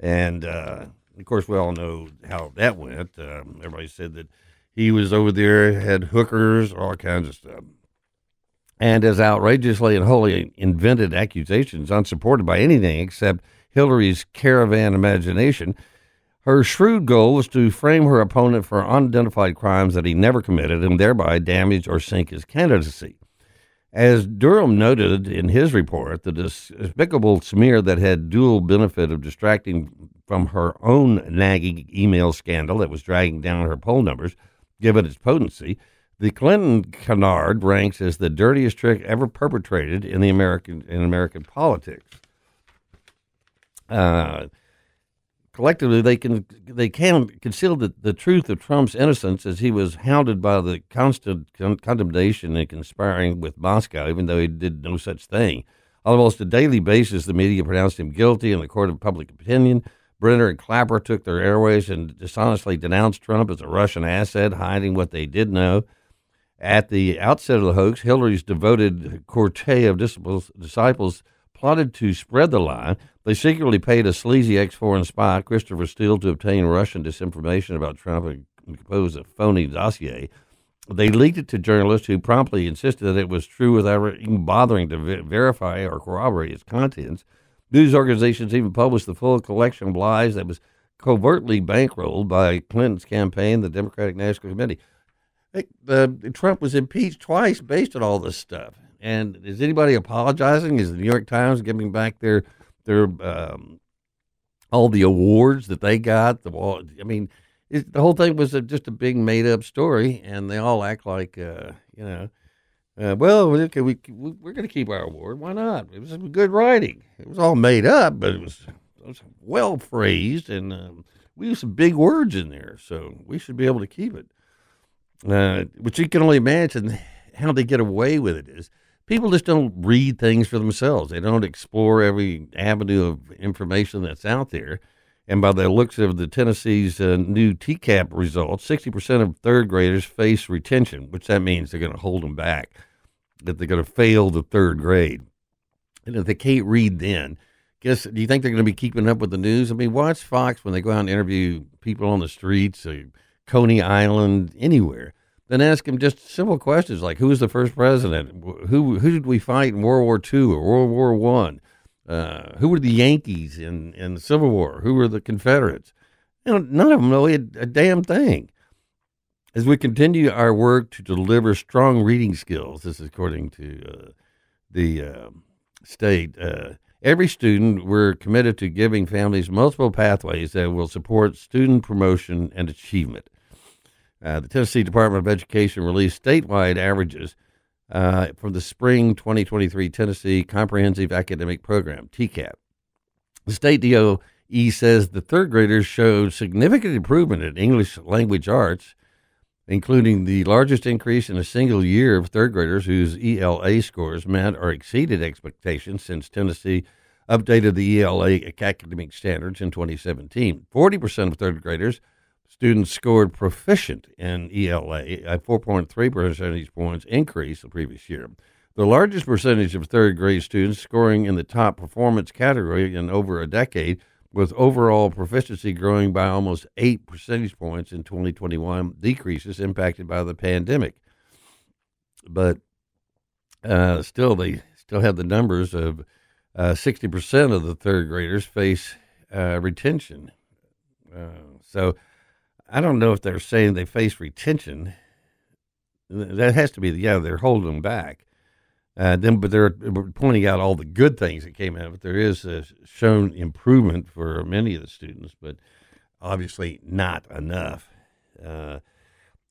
And uh, of course, we all know how that went. Uh, everybody said that he was over there, had hookers, all kinds of stuff. And as outrageously and wholly invented accusations, unsupported by anything except Hillary's caravan imagination, Her shrewd goal was to frame her opponent for unidentified crimes that he never committed and thereby damage or sink his candidacy. As Durham noted in his report, the despicable smear that had dual benefit of distracting from her own nagging email scandal that was dragging down her poll numbers, given its potency, the Clinton canard ranks as the dirtiest trick ever perpetrated in the American in American politics. Uh, collectively they can they can conceal the, the truth of Trump's innocence as he was hounded by the constant con- condemnation and conspiring with Moscow, even though he did no such thing. On almost a daily basis, the media pronounced him guilty in the court of public opinion. Brennan and Clapper took their airways and dishonestly denounced Trump as a Russian asset, hiding what they did know. At the outset of the hoax, Hillary's devoted cortege of disciples, disciples plotted to spread the lie. They secretly paid a sleazy ex foreign spy, Christopher Steele, to obtain Russian disinformation about Trump and compose a phony dossier. They leaked it to journalists who promptly insisted that it was true without even bothering to ver- verify or corroborate its contents. News organizations even published the full collection of lies that was covertly bankrolled by Clinton's campaign, the Democratic National Committee. Uh, Trump was impeached twice based on all this stuff. And is anybody apologizing? Is the New York Times giving back their their um, all the awards that they got? The I mean, it, the whole thing was a, just a big made up story, and they all act like uh, you know. Uh, well, okay, we we're going to keep our award. Why not? It was good writing. It was all made up, but it was, it was well phrased, and um, we used some big words in there, so we should be able to keep it. Uh, but you can only imagine *laughs* how they get away with it is people just don't read things for themselves. They don't explore every avenue of information that's out there. And by the looks of the Tennessee's uh, new TCAP results, 60% of third graders face retention, which that means they're going to hold them back, that they're going to fail the third grade. And if they can't read then, guess do you think they're going to be keeping up with the news? I mean, watch Fox when they go out and interview people on the streets, or Coney Island, anywhere then ask him just simple questions like who was the first president? Who who did we fight in World War II or World War One? Uh, who were the Yankees in, in the Civil War? Who were the Confederates? You know, none of them know a, a damn thing. As we continue our work to deliver strong reading skills, this is according to uh, the uh, state, every student, we're committed to giving families multiple pathways that will support student promotion and achievement. Uh, the Tennessee Department of Education released statewide averages uh, for the spring 2023 Tennessee Comprehensive Academic Program, TCAP. The state DOE says the third graders showed significant improvement in English language arts, including the largest increase in a single year of third graders whose ELA scores met or exceeded expectations since Tennessee updated the ELA academic standards in 2017. 40% of third graders students scored proficient in ELA, a 4.3 percentage points increase the previous year. The largest percentage of third grade students scoring in the top performance category in over a decade, with overall proficiency growing by almost 8 percentage points in 2021, decreases impacted by the pandemic. But uh, still, they still have the numbers of uh, 60% of the third graders face uh, retention. Uh, so I don't know if they're saying they face retention. That has to be, yeah, they're holding them back. Uh, then, but they're pointing out all the good things that came out. But there is a shown improvement for many of the students, but obviously not enough. Uh,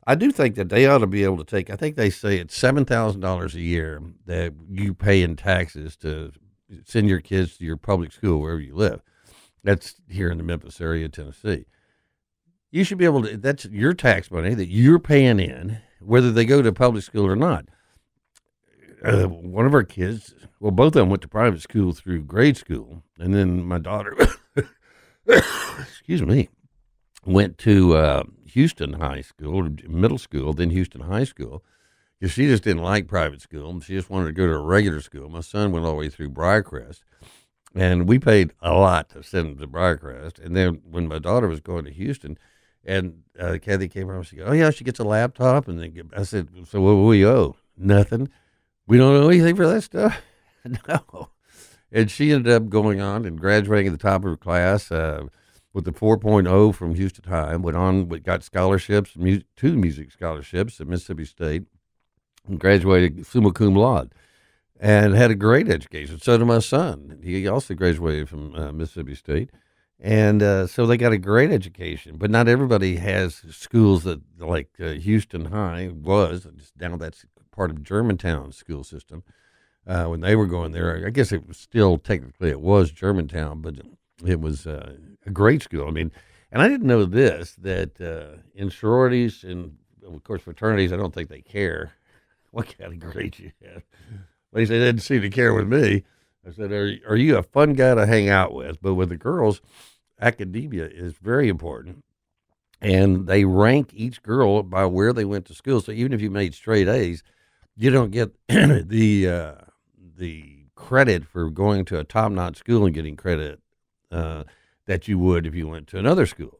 I do think that they ought to be able to take. I think they say it's seven thousand dollars a year that you pay in taxes to send your kids to your public school wherever you live. That's here in the Memphis area, Tennessee you should be able to that's your tax money that you're paying in whether they go to public school or not. Uh, one of our kids well both of them went to private school through grade school and then my daughter *coughs* excuse me went to uh, houston high school middle school then houston high school because she just didn't like private school she just wanted to go to a regular school. My son went all the way through briarcrest and we paid a lot to send him to briarcrest and then when my daughter was going to houston and uh, Kathy came around. She goes, "Oh yeah, she gets a laptop." And then I said, "So what do we owe? Nothing. We don't owe anything for that stuff." *laughs* no. And she ended up going on and graduating at the top of her class. Uh, with a 4.0 from Houston High. Went on, got scholarships, two music scholarships at Mississippi State, and graduated summa cum laude, and had a great education. So did my son. He also graduated from uh, Mississippi State. And uh, so they got a great education, but not everybody has schools that like uh, Houston High was. just Now that's part of Germantown school system. Uh, when they were going there, I guess it was still technically it was Germantown, but it was uh, a great school. I mean, and I didn't know this that uh, in sororities and of course fraternities, I don't think they care *laughs* what kind of you have. At least they didn't seem to care with me. I said, are, are you a fun guy to hang out with? But with the girls, academia is very important. And they rank each girl by where they went to school. So even if you made straight A's, you don't get *clears throat* the uh, the credit for going to a top notch school and getting credit uh, that you would if you went to another school.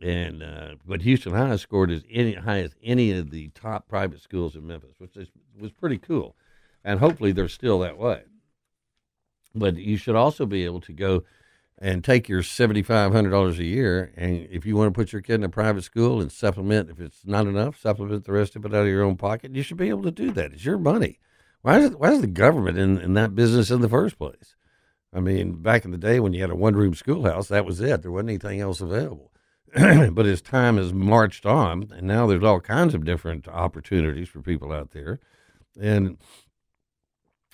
And uh, but Houston High scored as any high as any of the top private schools in Memphis, which is, was pretty cool. And hopefully they're still that way. But you should also be able to go and take your seventy five hundred dollars a year, and if you want to put your kid in a private school and supplement, if it's not enough, supplement the rest of it out of your own pocket. You should be able to do that. It's your money. Why is it, why is the government in, in that business in the first place? I mean, back in the day when you had a one room schoolhouse, that was it. There wasn't anything else available. *clears throat* but as time has marched on, and now there's all kinds of different opportunities for people out there, and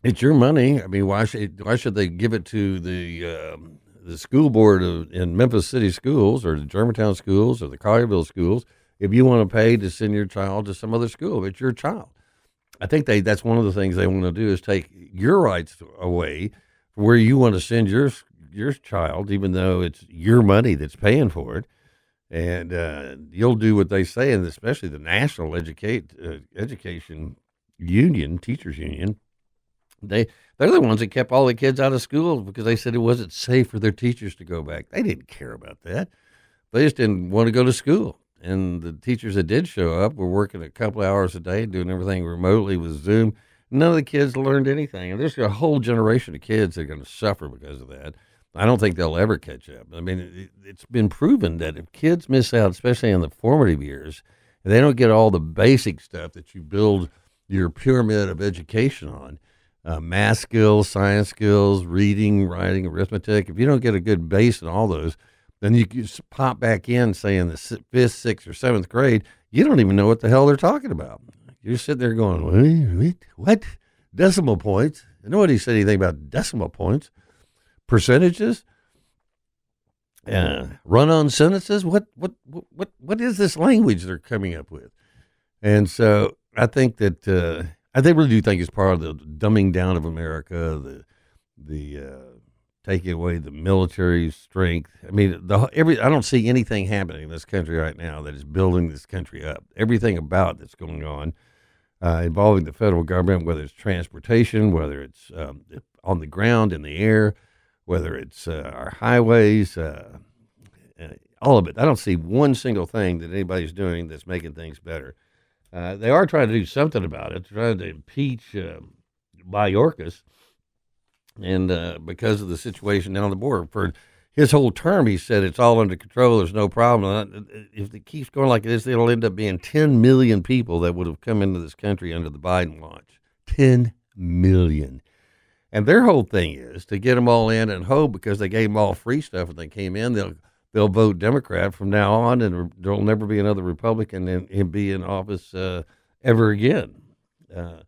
it's your money. I mean, why should why should they give it to the um, the school board of, in Memphis City schools or the Germantown schools or the Collierville schools if you want to pay to send your child to some other school? It's your child. I think they that's one of the things they want to do is take your rights away where you want to send your your child, even though it's your money that's paying for it, and uh, you'll do what they say, and especially the National Educate uh, Education Union, Teachers Union, they they're the ones that kept all the kids out of school because they said it wasn't safe for their teachers to go back. They didn't care about that. They just didn't want to go to school and the teachers that did show up were working a couple hours a day, doing everything remotely with Zoom. None of the kids learned anything, and there's a whole generation of kids that are going to suffer because of that. I don't think they'll ever catch up. I mean, it, it's been proven that if kids miss out, especially in the formative years, they don't get all the basic stuff that you build your pyramid of education on uh, math skills, science skills, reading, writing, arithmetic. If you don't get a good base in all those, then you just pop back in, say in the fifth, sixth, or seventh grade, you don't even know what the hell they're talking about. You're sitting there going, what? what? Decimal points? Nobody said anything about decimal points. Percentages? Uh, run-on sentences? What, what, what, what is this language they're coming up with? And so I think that uh, I they really do think it's part of the dumbing down of America, the the uh, taking away the military strength. I mean, the every I don't see anything happening in this country right now that is building this country up. Everything about that's going on uh, involving the federal government, whether it's transportation, whether it's um, on the ground, in the air, whether it's uh, our highways, uh, uh all of it. I don't see one single thing that anybody's doing that's making things better. Uh, they are trying to do something about it, trying to impeach uh, Mayorkas and uh, because of the situation down the border for his whole term, he said it's all under control. There's no problem. If it keeps going like this, it'll end up being 10 million people that would have come into this country under the Biden launch. 10 million. And their whole thing is to get them all in and hope because they gave them all free stuff when they came in, they'll they'll vote Democrat from now on, and there'll never be another Republican and, be in office uh, ever again. Uh,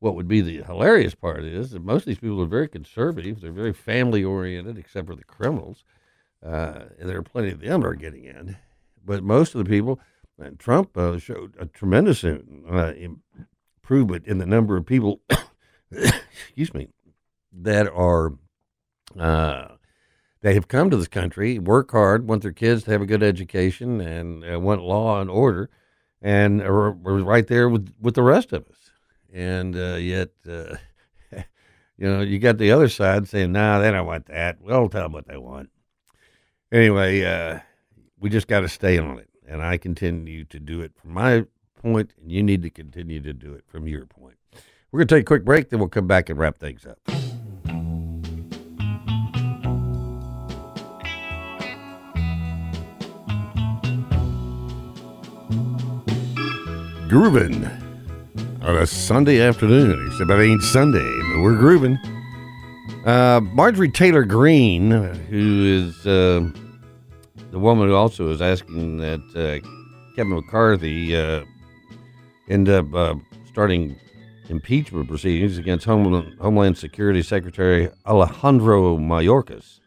what would be the hilarious part is that most of these people are very conservative. They're very family oriented, except for the criminals. Uh, and there are plenty of them are getting in. But most of the people, and Trump uh, showed a tremendous uh, improvement in the number of people, *coughs* excuse me, that are uh, they have come to this country, work hard, want their kids to have a good education, and uh, want law and order, and are, are right there with with the rest of us and uh, yet, uh, *laughs* you know, you got the other side saying, "Nah, they don't want that." Well, tell them what they want. Anyway, uh, we just got to stay on it, and I continue to do it from my point, and you need to continue to do it from your point. We're going to take a quick break, then we'll come back and wrap things up. Grooving on a Sunday afternoon. Except it ain't Sunday, but we're grooving. Uh, Marjorie Taylor Greene, who is uh, the woman who also is asking that uh, Kevin McCarthy uh, end up uh, starting impeachment proceedings against Homeland, Homeland Security Secretary Alejandro Mayorkas.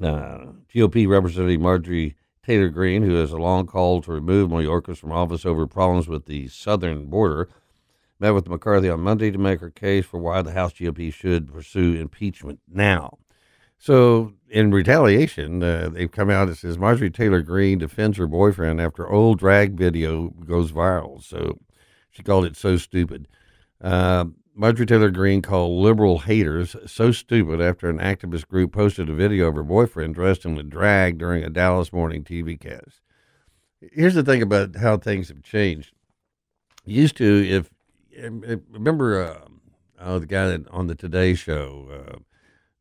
GOP Representative Marjorie Taylor Greene, who has a long call to remove Mayorkas from office over problems with the southern border, met with McCarthy on Monday to make her case for why the House GOP should pursue impeachment now. So, in retaliation, uh, they've come out and says Marjorie Taylor Greene defends her boyfriend after old drag video goes viral. So, she called it so stupid. Uh, Marjorie Taylor Greene called liberal haters so stupid after an activist group posted a video of her boyfriend dressed in a drag during a Dallas morning TV cast. Here's the thing about how things have changed. Used to, if remember, uh, oh, the guy that on the Today Show uh,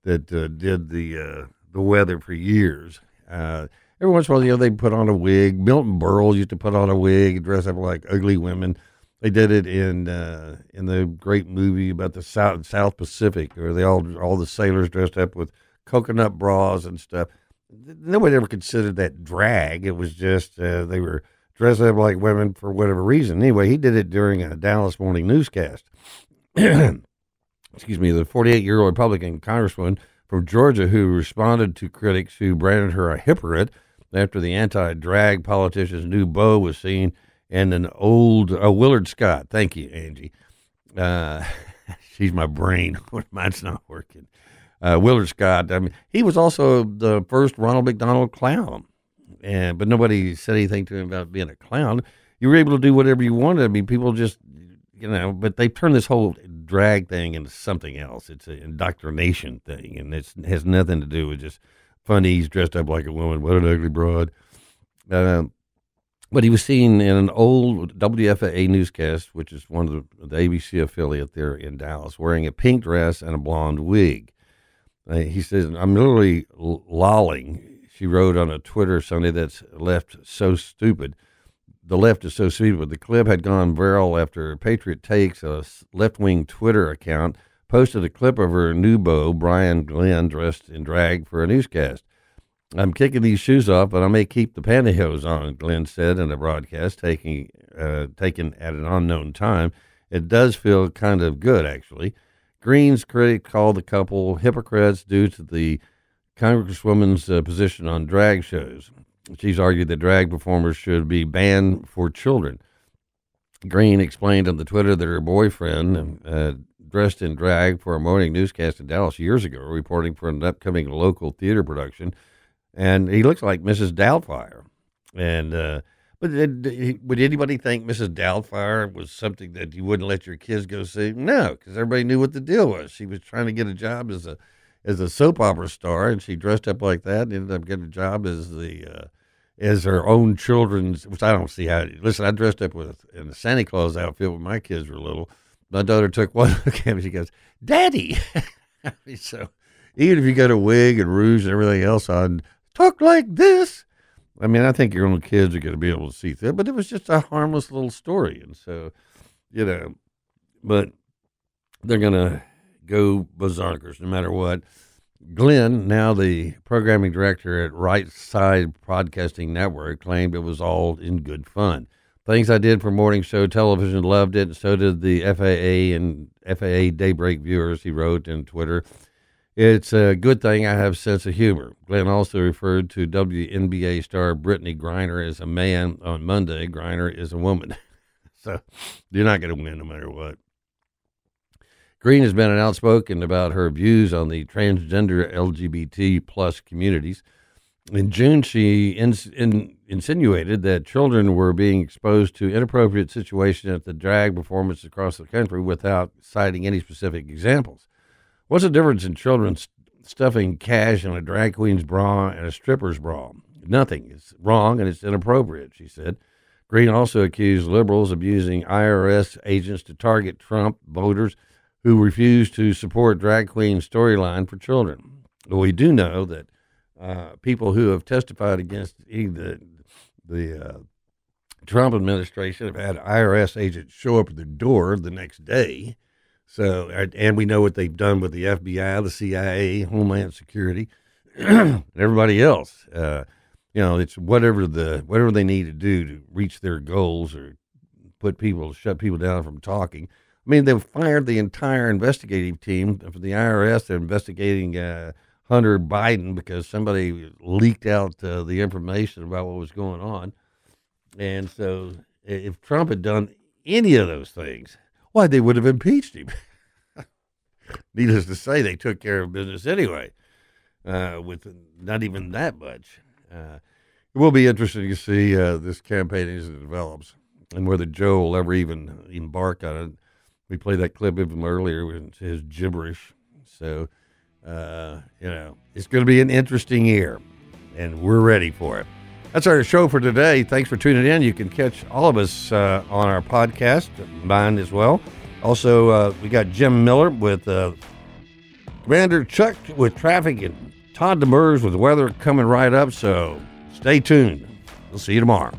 that uh, did the uh, the weather for years. Uh, every once in a while, you know, they put on a wig. Milton Berle used to put on a wig, dress up like ugly women. They did it in uh, in the great movie about the South South Pacific, where they all all the sailors dressed up with coconut bras and stuff. Nobody ever considered that drag. It was just uh, they were dressed up like women for whatever reason. Anyway, he did it during a Dallas morning newscast. *clears throat* Excuse me, the 48 year old Republican congresswoman from Georgia who responded to critics who branded her a hypocrite after the anti drag politician's new beau was seen and an old uh, Willard Scott. Thank you, Angie. Uh, *laughs* she's my brain *laughs* mine's not working. Uh, Willard Scott. I mean, he was also the first Ronald McDonald clown, and but nobody said anything to him about being a clown. You were able to do whatever you wanted. I mean, people just, you know, but they turned this whole drag thing into something else. It's an indoctrination thing, and it has nothing to do with just funnies dressed up like a woman. What an ugly broad. Uh, but he was seen in an old WFAA newscast, which is one of the, the ABC affiliate there in Dallas, wearing a pink dress and a blonde wig. Uh, he says, I'm literally lolling. She wrote on a Twitter Sunday that's left so stupid. The left is so stupid. The clip had gone viral after Patriot Takes, a left wing Twitter account, posted a clip of her new beau, Brian Glenn, dressed in drag for a newscast. I'm kicking these shoes off, but I may keep the pantyhose on, Glenn said in a broadcast taking, uh, taken at an unknown time. It does feel kind of good, actually. Greene's critic called the couple hypocrites due to the Congresswoman's uh, position on drag shows. She's argued that drag performers should be banned for children. Greene explained on the Twitter that her boyfriend, uh, dressed in drag for a morning newscast in Dallas years ago, reporting for an upcoming local theater production, and he looks like Mrs. Doubtfire. And uh, but would anybody think Mrs. Doubtfire was something that you wouldn't let your kids go see? No, because everybody knew what the deal was. She was trying to get a job as a as a soap opera star, and she dressed up like that and ended up getting a job as the uh, as her own children's. Which I don't see how. Listen, I dressed up with in a Santa Claus outfit when my kids were little. My daughter took one look at me. She goes, "Daddy." *laughs* so even if you got a wig and rouge and everything else on, talk like this. I mean, I think your own kids are going to be able to see that, but it was just a harmless little story. And so, you know, but they're going to go berserkers no matter what. Glenn, now the programming director at Right Side Broadcasting Network, claimed it was all in good fun. Things I did for morning show television loved it, and so did the FAA and FAA Daybreak viewers, he wrote in Twitter. It's a good thing I have sense of humor. Glenn also referred to WNBA star Brittney Griner as a man on Monday. Griner is a woman. *laughs* so you're not going to win no matter what. Greene has been outspoken about her views on the transgender LGBT plus communities. In June, she in, in, insinuated that children were being exposed to inappropriate situations at the drag performances across the country without citing any specific examples. What's the difference in children stuffing cash in a drag queen's bra and a stripper's bra? Nothing. It's wrong and it's inappropriate, she said. Greene also accused liberals of using IRS agents to target Trump voters who refuse to support drag queen storyline for children. Well, we do know that uh, people who have testified against the the uh, Trump administration have had IRS agents show up at their door the next day. So, and we know what they've done with the FBI, the CIA, Homeland Security, *clears throat* and everybody else. Uh, you know, it's whatever the whatever they need to do to reach their goals or put people shut people down from talking. I mean, they've fired the entire investigative team for the IRS. They're investigating uh, Hunter Biden because somebody leaked out uh, the information about what was going on. And so, if Trump had done any of those things, why they would have impeached him. *laughs* Needless to say, they took care of business anyway, uh, with not even that much. Uh, it will be interesting to see uh, this campaign as it develops and whether Joe will ever even embark on it. We played that clip of him earlier with his gibberish. So, uh, you know, it's going to be an interesting year, and we're ready for it. That's our show for today. Thanks for tuning in. You can catch all of us uh, on our podcast, mine as well. Also, uh, we got Jim Miller with uh, Commander Chuck with traffic and Todd Demers with weather coming right up. So stay tuned. We'll see you tomorrow.